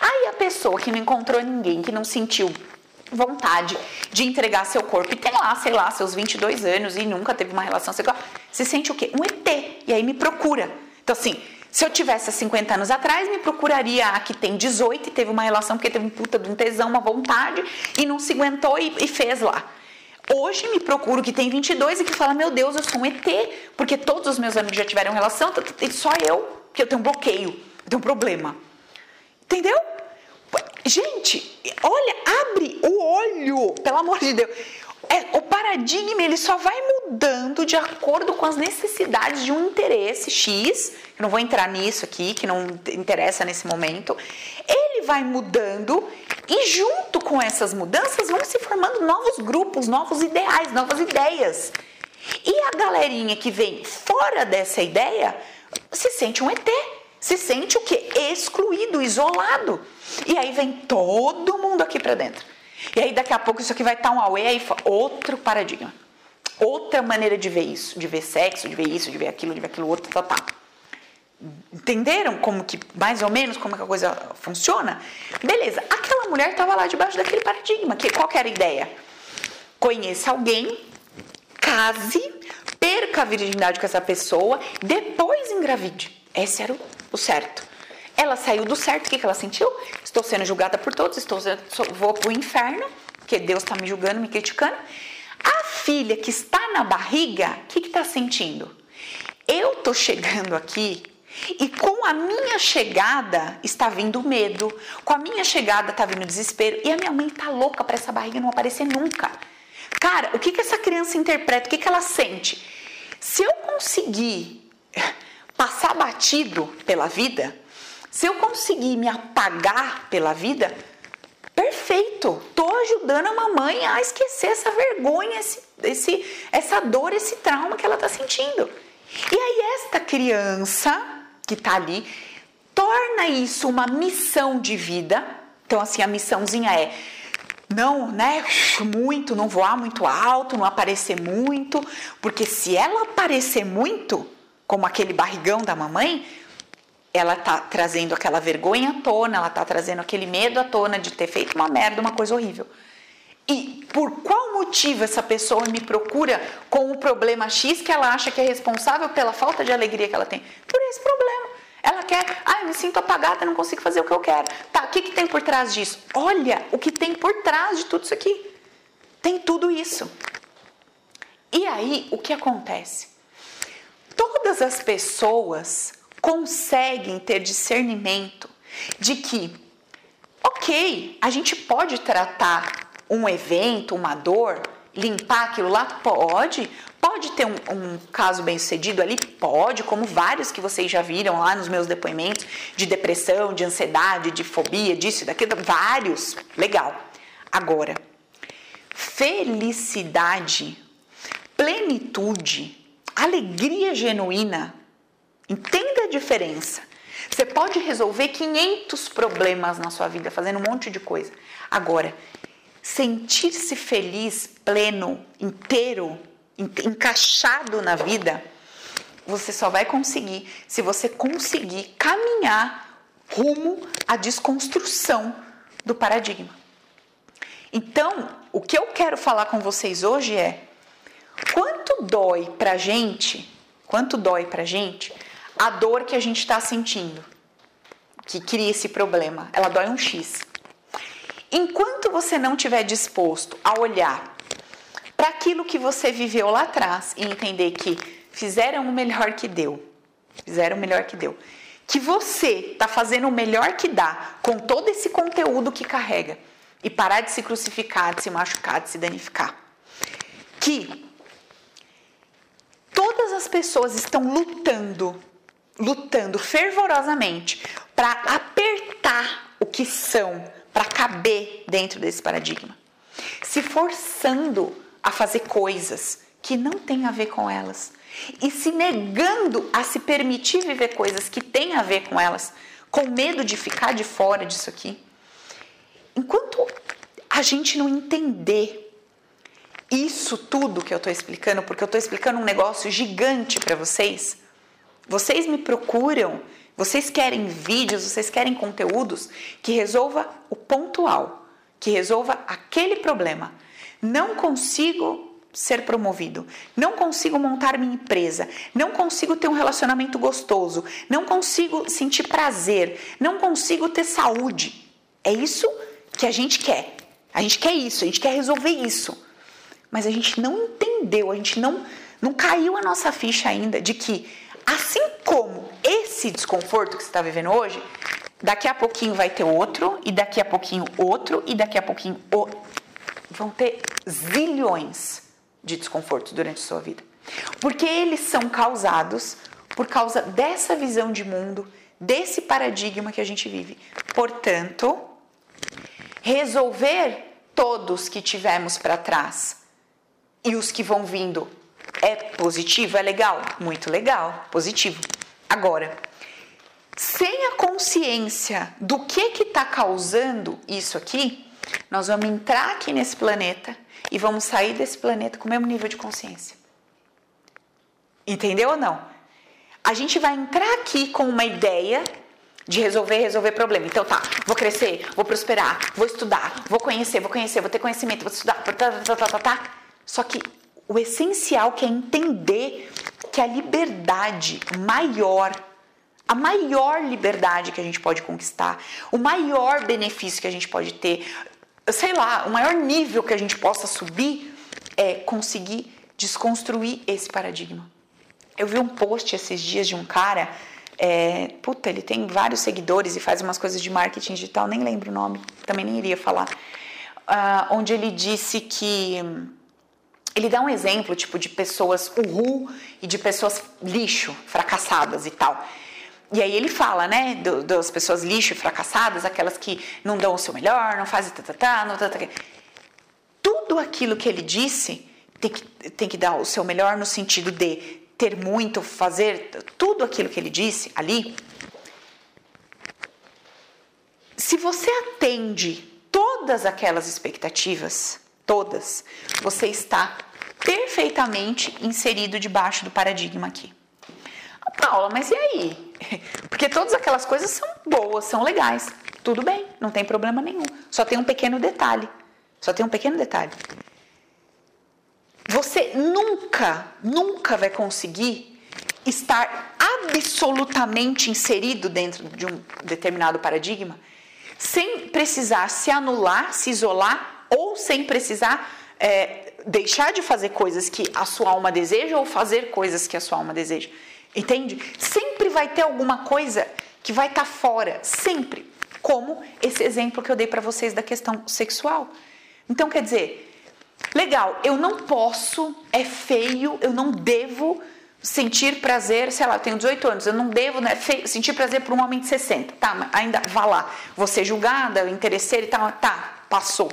Aí a pessoa que não encontrou ninguém, que não sentiu vontade de entregar seu corpo e tem lá, sei lá, seus 22 anos e nunca teve uma relação sexual, se sente o quê? Um ET. E aí me procura. Então, assim, se eu tivesse 50 anos atrás, me procuraria a que tem 18 e teve uma relação porque teve um puta de um tesão, uma vontade e não se aguentou e, e fez lá. Hoje me procuro que tem 22 e que fala: Meu Deus, eu sou um ET, porque todos os meus amigos já tiveram relação, e só eu, que eu tenho um bloqueio, eu tenho um problema. Entendeu? Gente, olha, abre o olho, pelo amor de Deus. É, o paradigma ele só vai mudando de acordo com as necessidades de um interesse X. Eu não vou entrar nisso aqui, que não interessa nesse momento. Ele vai mudando e junto com essas mudanças vão se formando novos grupos, novos ideais, novas ideias. E a galerinha que vem fora dessa ideia se sente um ET, se sente o quê? Excluído, isolado. E aí vem todo mundo aqui para dentro. E aí daqui a pouco isso aqui vai estar um away, aí outro paradigma. Outra maneira de ver isso, de ver sexo, de ver isso, de ver aquilo, de ver aquilo outro, tá, tá. Entenderam como que, mais ou menos, como que a coisa funciona? Beleza, aquela mulher estava lá debaixo daquele paradigma. Que, qual que era a ideia? Conheça alguém, case, perca a virgindade com essa pessoa, depois engravide. Esse era o, o certo. Ela saiu do certo, o que, que ela sentiu? Estou sendo julgada por todos, estou vou para o inferno, porque Deus está me julgando, me criticando. A filha que está na barriga, o que está sentindo? Eu estou chegando aqui e com a minha chegada está vindo medo, com a minha chegada está vindo desespero e a minha mãe está louca para essa barriga não aparecer nunca. Cara, o que, que essa criança interpreta? O que, que ela sente? Se eu conseguir passar batido pela vida, se eu conseguir me apagar pela vida, perfeito. Tô ajudando a mamãe a esquecer essa vergonha, esse, esse, essa dor, esse trauma que ela está sentindo. E aí esta criança que está ali torna isso uma missão de vida. Então assim a missãozinha é não, né, muito, não voar muito alto, não aparecer muito, porque se ela aparecer muito, como aquele barrigão da mamãe, ela tá trazendo aquela vergonha à tona, ela tá trazendo aquele medo à tona de ter feito uma merda, uma coisa horrível. E por qual motivo essa pessoa me procura com o problema X que ela acha que é responsável pela falta de alegria que ela tem? Por esse problema. Ela quer, ah, eu me sinto apagada, não consigo fazer o que eu quero. Tá, o que, que tem por trás disso? Olha o que tem por trás de tudo isso aqui. Tem tudo isso. E aí, o que acontece? Todas as pessoas conseguem ter discernimento de que, ok, a gente pode tratar um evento, uma dor, limpar aquilo lá? Pode. Pode ter um, um, caso bem sucedido ali? Pode, como vários que vocês já viram lá nos meus depoimentos de depressão, de ansiedade, de fobia, disso e daquilo, vários. Legal. Agora, felicidade, plenitude, alegria genuína, entenda a diferença. Você pode resolver 500 problemas na sua vida fazendo um monte de coisa. Agora, sentir-se feliz, pleno, inteiro, encaixado na vida, você só vai conseguir se você conseguir caminhar rumo à desconstrução do paradigma. Então, o que eu quero falar com vocês hoje é quanto dói pra gente, quanto dói pra gente a dor que a gente está sentindo, que cria esse problema. Ela dói um X. Enquanto você não estiver disposto a olhar para aquilo que você viveu lá atrás e entender que fizeram o melhor que deu, fizeram o melhor que deu, que você está fazendo o melhor que dá com todo esse conteúdo que carrega e parar de se crucificar, de se machucar, de se danificar. Que todas as pessoas estão lutando, lutando fervorosamente para apertar o que são para caber dentro desse paradigma, se forçando a fazer coisas que não têm a ver com elas e se negando a se permitir viver coisas que têm a ver com elas, com medo de ficar de fora disso aqui. Enquanto a gente não entender isso tudo que eu estou explicando, porque eu estou explicando um negócio gigante para vocês, vocês me procuram vocês querem vídeos, vocês querem conteúdos que resolva o pontual, que resolva aquele problema. Não consigo ser promovido, não consigo montar minha empresa, não consigo ter um relacionamento gostoso, não consigo sentir prazer, não consigo ter saúde. É isso que a gente quer. A gente quer isso, a gente quer resolver isso. Mas a gente não entendeu, a gente não não caiu a nossa ficha ainda de que Assim como esse desconforto que você está vivendo hoje, daqui a pouquinho vai ter outro, e daqui a pouquinho outro, e daqui a pouquinho outro. Vão ter zilhões de desconfortos durante a sua vida. Porque eles são causados por causa dessa visão de mundo, desse paradigma que a gente vive. Portanto, resolver todos que tivemos para trás e os que vão vindo é positivo? É legal? Muito legal, positivo. Agora, sem a consciência do que que está causando isso aqui, nós vamos entrar aqui nesse planeta e vamos sair desse planeta com o mesmo nível de consciência. Entendeu ou não? A gente vai entrar aqui com uma ideia de resolver, resolver problema. Então tá, vou crescer, vou prosperar, vou estudar, vou conhecer, vou conhecer, vou ter conhecimento, vou estudar, tá, tá, tá, tá, tá. tá. Só que o essencial que é entender que a liberdade maior, a maior liberdade que a gente pode conquistar, o maior benefício que a gente pode ter, sei lá, o maior nível que a gente possa subir é conseguir desconstruir esse paradigma. Eu vi um post esses dias de um cara, é, puta, ele tem vários seguidores e faz umas coisas de marketing digital, nem lembro o nome, também nem iria falar, uh, onde ele disse que ele dá um exemplo, tipo, de pessoas uhul e de pessoas lixo, fracassadas e tal. E aí ele fala, né, do, das pessoas lixo e fracassadas, aquelas que não dão o seu melhor, não fazem tatatá, não tatatá. Tudo aquilo que ele disse tem que, tem que dar o seu melhor no sentido de ter muito, fazer tudo aquilo que ele disse ali. Se você atende todas aquelas expectativas, todas, você está perfeitamente inserido debaixo do paradigma aqui. Ah, Paula, mas e aí? *laughs* Porque todas aquelas coisas são boas, são legais. Tudo bem, não tem problema nenhum. Só tem um pequeno detalhe. Só tem um pequeno detalhe. Você nunca, nunca vai conseguir estar absolutamente inserido dentro de um determinado paradigma sem precisar se anular, se isolar ou sem precisar é, deixar de fazer coisas que a sua alma deseja ou fazer coisas que a sua alma deseja. Entende? Sempre vai ter alguma coisa que vai estar tá fora, sempre. Como esse exemplo que eu dei para vocês da questão sexual. Então, quer dizer, legal, eu não posso, é feio, eu não devo sentir prazer, sei lá, eu tenho 18 anos, eu não devo né, sentir prazer por um homem de 60. Tá, mas ainda vá lá. Vou ser julgada, interesseira e tal. Tá, passou.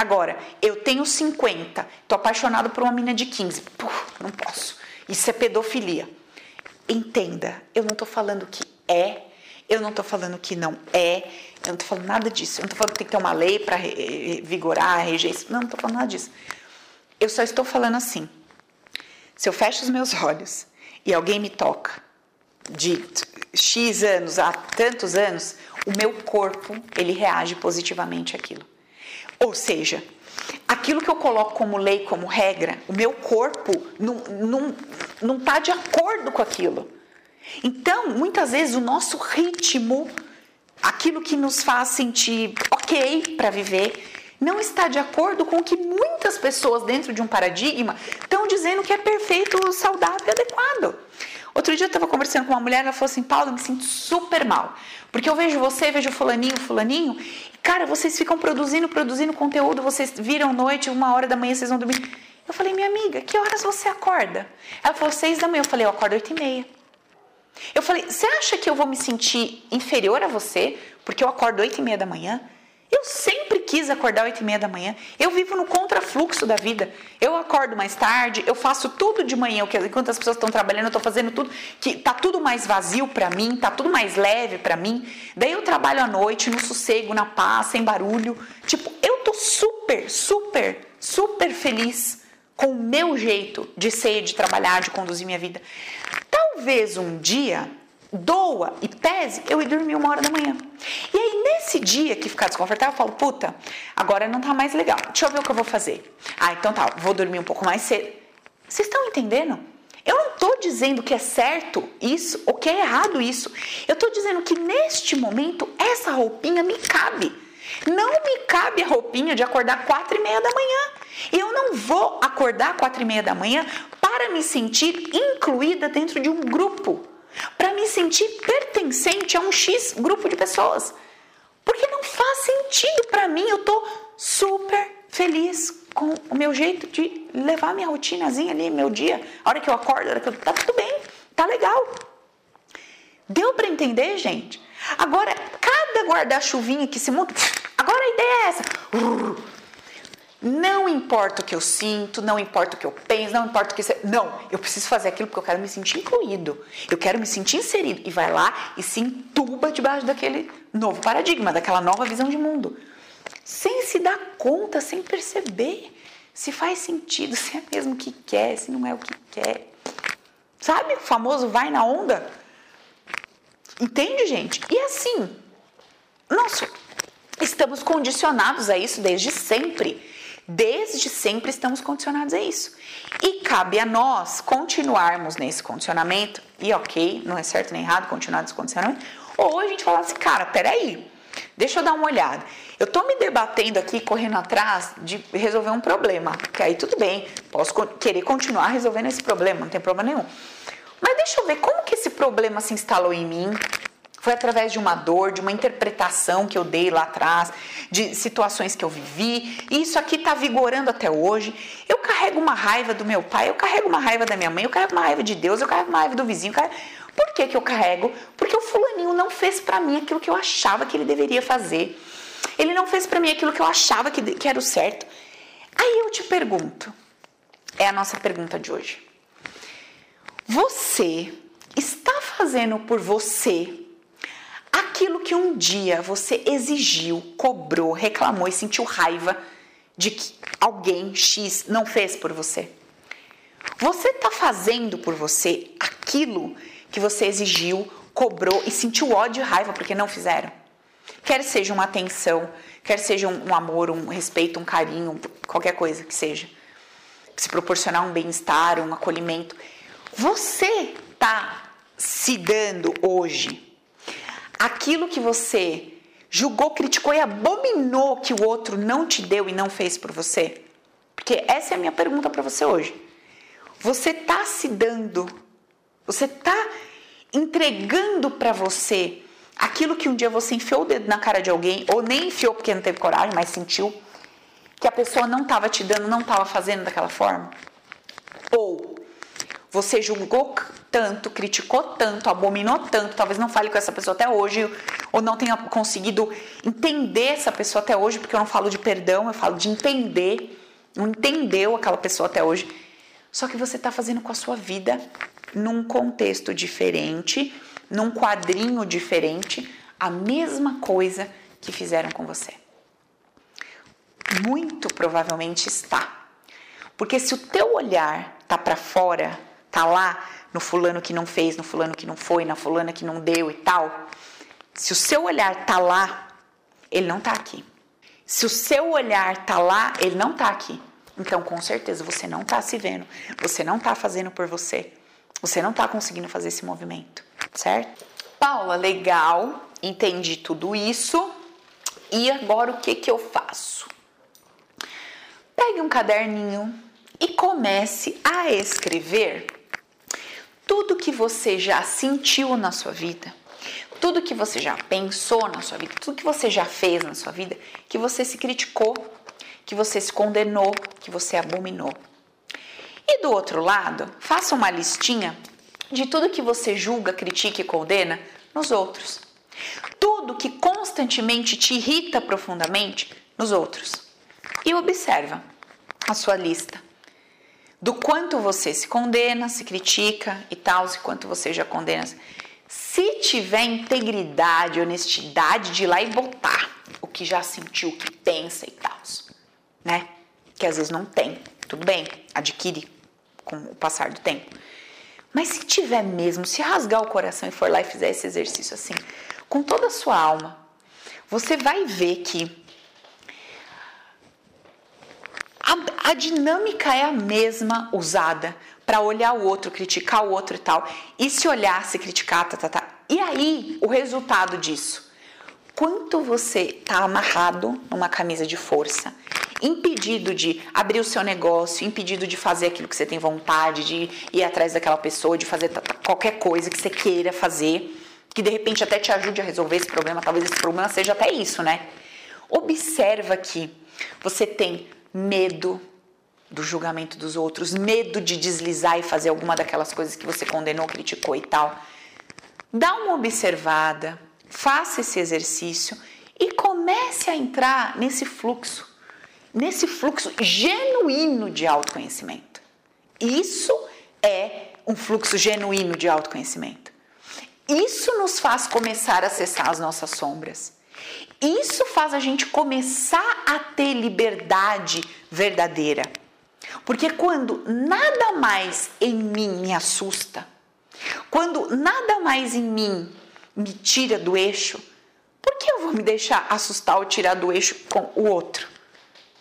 Agora, eu tenho 50, tô apaixonado por uma menina de 15. Puh, não posso. Isso é pedofilia. Entenda, eu não tô falando que é, eu não tô falando que não é, eu não tô falando nada disso. Eu não tô falando que tem que ter uma lei para vigorar, reger isso. Não, não tô falando nada disso. Eu só estou falando assim. Se eu fecho os meus olhos e alguém me toca de X anos a tantos anos, o meu corpo, ele reage positivamente àquilo. Ou seja, aquilo que eu coloco como lei, como regra, o meu corpo não está não, não tá de acordo com aquilo. Então, muitas vezes, o nosso ritmo, aquilo que nos faz sentir ok para viver, não está de acordo com o que muitas pessoas dentro de um paradigma estão dizendo que é perfeito, saudável e adequado. Outro dia eu estava conversando com uma mulher, ela falou assim: Paulo, eu me sinto super mal. Porque eu vejo você, vejo fulaninho, fulaninho, e cara, vocês ficam produzindo, produzindo conteúdo, vocês viram noite, uma hora da manhã, vocês vão dormir. Eu falei, minha amiga, que horas você acorda? Ela falou, seis da manhã. Eu falei, eu acordo oito e meia. Eu falei, você acha que eu vou me sentir inferior a você porque eu acordo oito e meia da manhã? Eu sempre quis acordar oito e meia da manhã. Eu vivo no contrafluxo da vida. Eu acordo mais tarde, eu faço tudo de manhã, enquanto as pessoas estão trabalhando, eu estou fazendo tudo que tá tudo mais vazio para mim, tá tudo mais leve para mim. Daí eu trabalho à noite, no sossego, na paz, sem barulho. Tipo, eu tô super, super, super feliz com o meu jeito de ser, de trabalhar, de conduzir minha vida. Talvez um dia doa e pese eu ir dormir uma hora da manhã. E aí, nesse dia que ficar desconfortável, eu falo, puta, agora não tá mais legal. Deixa eu ver o que eu vou fazer. Ah, então tá, vou dormir um pouco mais cedo. Vocês estão entendendo? Eu não estou dizendo que é certo isso ou que é errado isso. Eu estou dizendo que neste momento essa roupinha me cabe. Não me cabe a roupinha de acordar quatro e meia da manhã. Eu não vou acordar quatro e meia da manhã para me sentir incluída dentro de um grupo para me sentir pertencente a um X grupo de pessoas. Porque não faz sentido para mim, eu tô super feliz com o meu jeito de levar minha rotinazinha ali, meu dia, a hora que eu acordo, a hora que eu tá tudo bem, tá legal. Deu para entender, gente? Agora, cada guarda-chuvinha que se monta, agora a ideia é essa. Não importa o que eu sinto, não importa o que eu penso, não importa o que. Não, eu preciso fazer aquilo porque eu quero me sentir incluído. Eu quero me sentir inserido. E vai lá e se entuba debaixo daquele novo paradigma, daquela nova visão de mundo. Sem se dar conta, sem perceber se faz sentido, se é mesmo o que quer, se não é o que quer. Sabe o famoso vai na onda? Entende, gente? E assim, nós estamos condicionados a isso desde sempre. Desde sempre estamos condicionados a isso. E cabe a nós continuarmos nesse condicionamento, e ok, não é certo nem errado continuar nesse condicionamento, ou a gente falar assim, cara, peraí, deixa eu dar uma olhada. Eu tô me debatendo aqui, correndo atrás de resolver um problema, que aí tudo bem, posso querer continuar resolvendo esse problema, não tem problema nenhum. Mas deixa eu ver como que esse problema se instalou em mim, foi através de uma dor, de uma interpretação que eu dei lá atrás, de situações que eu vivi. E isso aqui está vigorando até hoje. Eu carrego uma raiva do meu pai, eu carrego uma raiva da minha mãe, eu carrego uma raiva de Deus, eu carrego uma raiva do vizinho. Carrego... Por que, que eu carrego? Porque o fulaninho não fez para mim aquilo que eu achava que ele deveria fazer. Ele não fez para mim aquilo que eu achava que, que era o certo. Aí eu te pergunto, é a nossa pergunta de hoje. Você está fazendo por você Aquilo que um dia você exigiu, cobrou, reclamou e sentiu raiva de que alguém X não fez por você. Você está fazendo por você aquilo que você exigiu, cobrou e sentiu ódio e raiva porque não fizeram. Quer seja uma atenção, quer seja um, amor, um respeito, um carinho, qualquer coisa que seja. Se proporcionar um bem-estar, um acolhimento. Você está se dando hoje aquilo que você julgou, criticou e abominou que o outro não te deu e não fez por você? Porque essa é a minha pergunta para você hoje. Você está se dando, você está entregando para você aquilo que um dia você enfiou o dedo na cara de alguém, ou nem enfiou porque não teve coragem, mas sentiu que a pessoa não estava te dando, não estava fazendo daquela forma? Ou você julgou tanto, criticou tanto, abominou tanto, talvez não fale com essa pessoa até hoje, ou não tenha conseguido entender essa pessoa até hoje, porque eu não falo de perdão, eu falo de entender, não entendeu aquela pessoa até hoje. Só que você está fazendo com a sua vida num contexto diferente, num quadrinho diferente, a mesma coisa que fizeram com você. Muito provavelmente está. Porque se o teu olhar tá para fora, tá lá no fulano que não fez, no fulano que não foi, na fulana que não deu e tal. Se o seu olhar tá lá, ele não tá aqui. Se o seu olhar tá lá, ele não tá aqui. Então, com certeza, você não tá se vendo, você não tá fazendo por você, você não tá conseguindo fazer esse movimento, certo? Paula, legal, entendi tudo isso. E agora o que que eu faço? Pegue um caderninho e comece a escrever tudo que você já sentiu na sua vida, tudo que você já pensou na sua vida, tudo que você já fez na sua vida, que você se criticou, que você se condenou, que você abominou. E do outro lado, faça uma listinha de tudo que você julga, critica e condena nos outros. Tudo que constantemente te irrita profundamente nos outros. E observa a sua lista do quanto você se condena, se critica e tal, e quanto você já condena. Se tiver integridade, honestidade de ir lá e botar o que já sentiu, o que pensa e tal, né? Que às vezes não tem, tudo bem, adquire com o passar do tempo. Mas se tiver mesmo, se rasgar o coração e for lá e fizer esse exercício assim, com toda a sua alma, você vai ver que a, a dinâmica é a mesma usada para olhar o outro, criticar o outro e tal. E se olhar, se criticar, tá, tá, tá. E aí, o resultado disso? Quanto você tá amarrado numa camisa de força, impedido de abrir o seu negócio, impedido de fazer aquilo que você tem vontade, de ir atrás daquela pessoa, de fazer qualquer coisa que você queira fazer, que de repente até te ajude a resolver esse problema, talvez esse problema seja até isso, né? Observa que você tem medo do julgamento dos outros, medo de deslizar e fazer alguma daquelas coisas que você condenou, criticou e tal. Dá uma observada, faça esse exercício e comece a entrar nesse fluxo, nesse fluxo genuíno de autoconhecimento. Isso é um fluxo genuíno de autoconhecimento. Isso nos faz começar a acessar as nossas sombras. Isso faz a gente começar a ter liberdade verdadeira. Porque quando nada mais em mim me assusta, quando nada mais em mim me tira do eixo, por que eu vou me deixar assustar ou tirar do eixo com o outro?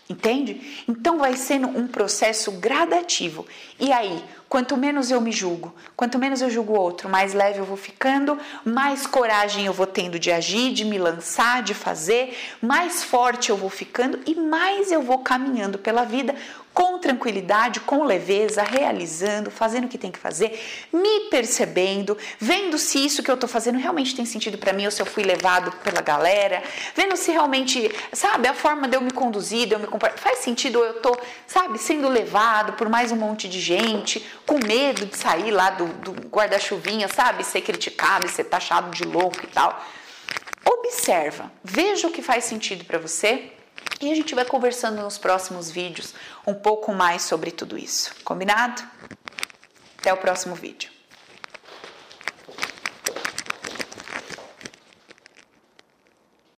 Entende? Então vai sendo um processo gradativo. E aí, quanto menos eu me julgo, quanto menos eu julgo o outro, mais leve eu vou ficando, mais coragem eu vou tendo de agir, de me lançar, de fazer, mais forte eu vou ficando e mais eu vou caminhando pela vida com tranquilidade, com leveza, realizando, fazendo o que tem que fazer, me percebendo, vendo se isso que eu tô fazendo realmente tem sentido para mim ou se eu fui levado pela galera, vendo se realmente, sabe, a forma de eu me conduzir, de eu me comportar, faz sentido ou eu tô, sabe, sendo levado por mais um monte de gente, com medo de sair lá do, do guarda-chuvinha, sabe, ser criticado e ser taxado de louco e tal. Observa, veja o que faz sentido para você e a gente vai conversando nos próximos vídeos um pouco mais sobre tudo isso. Combinado? Até o próximo vídeo.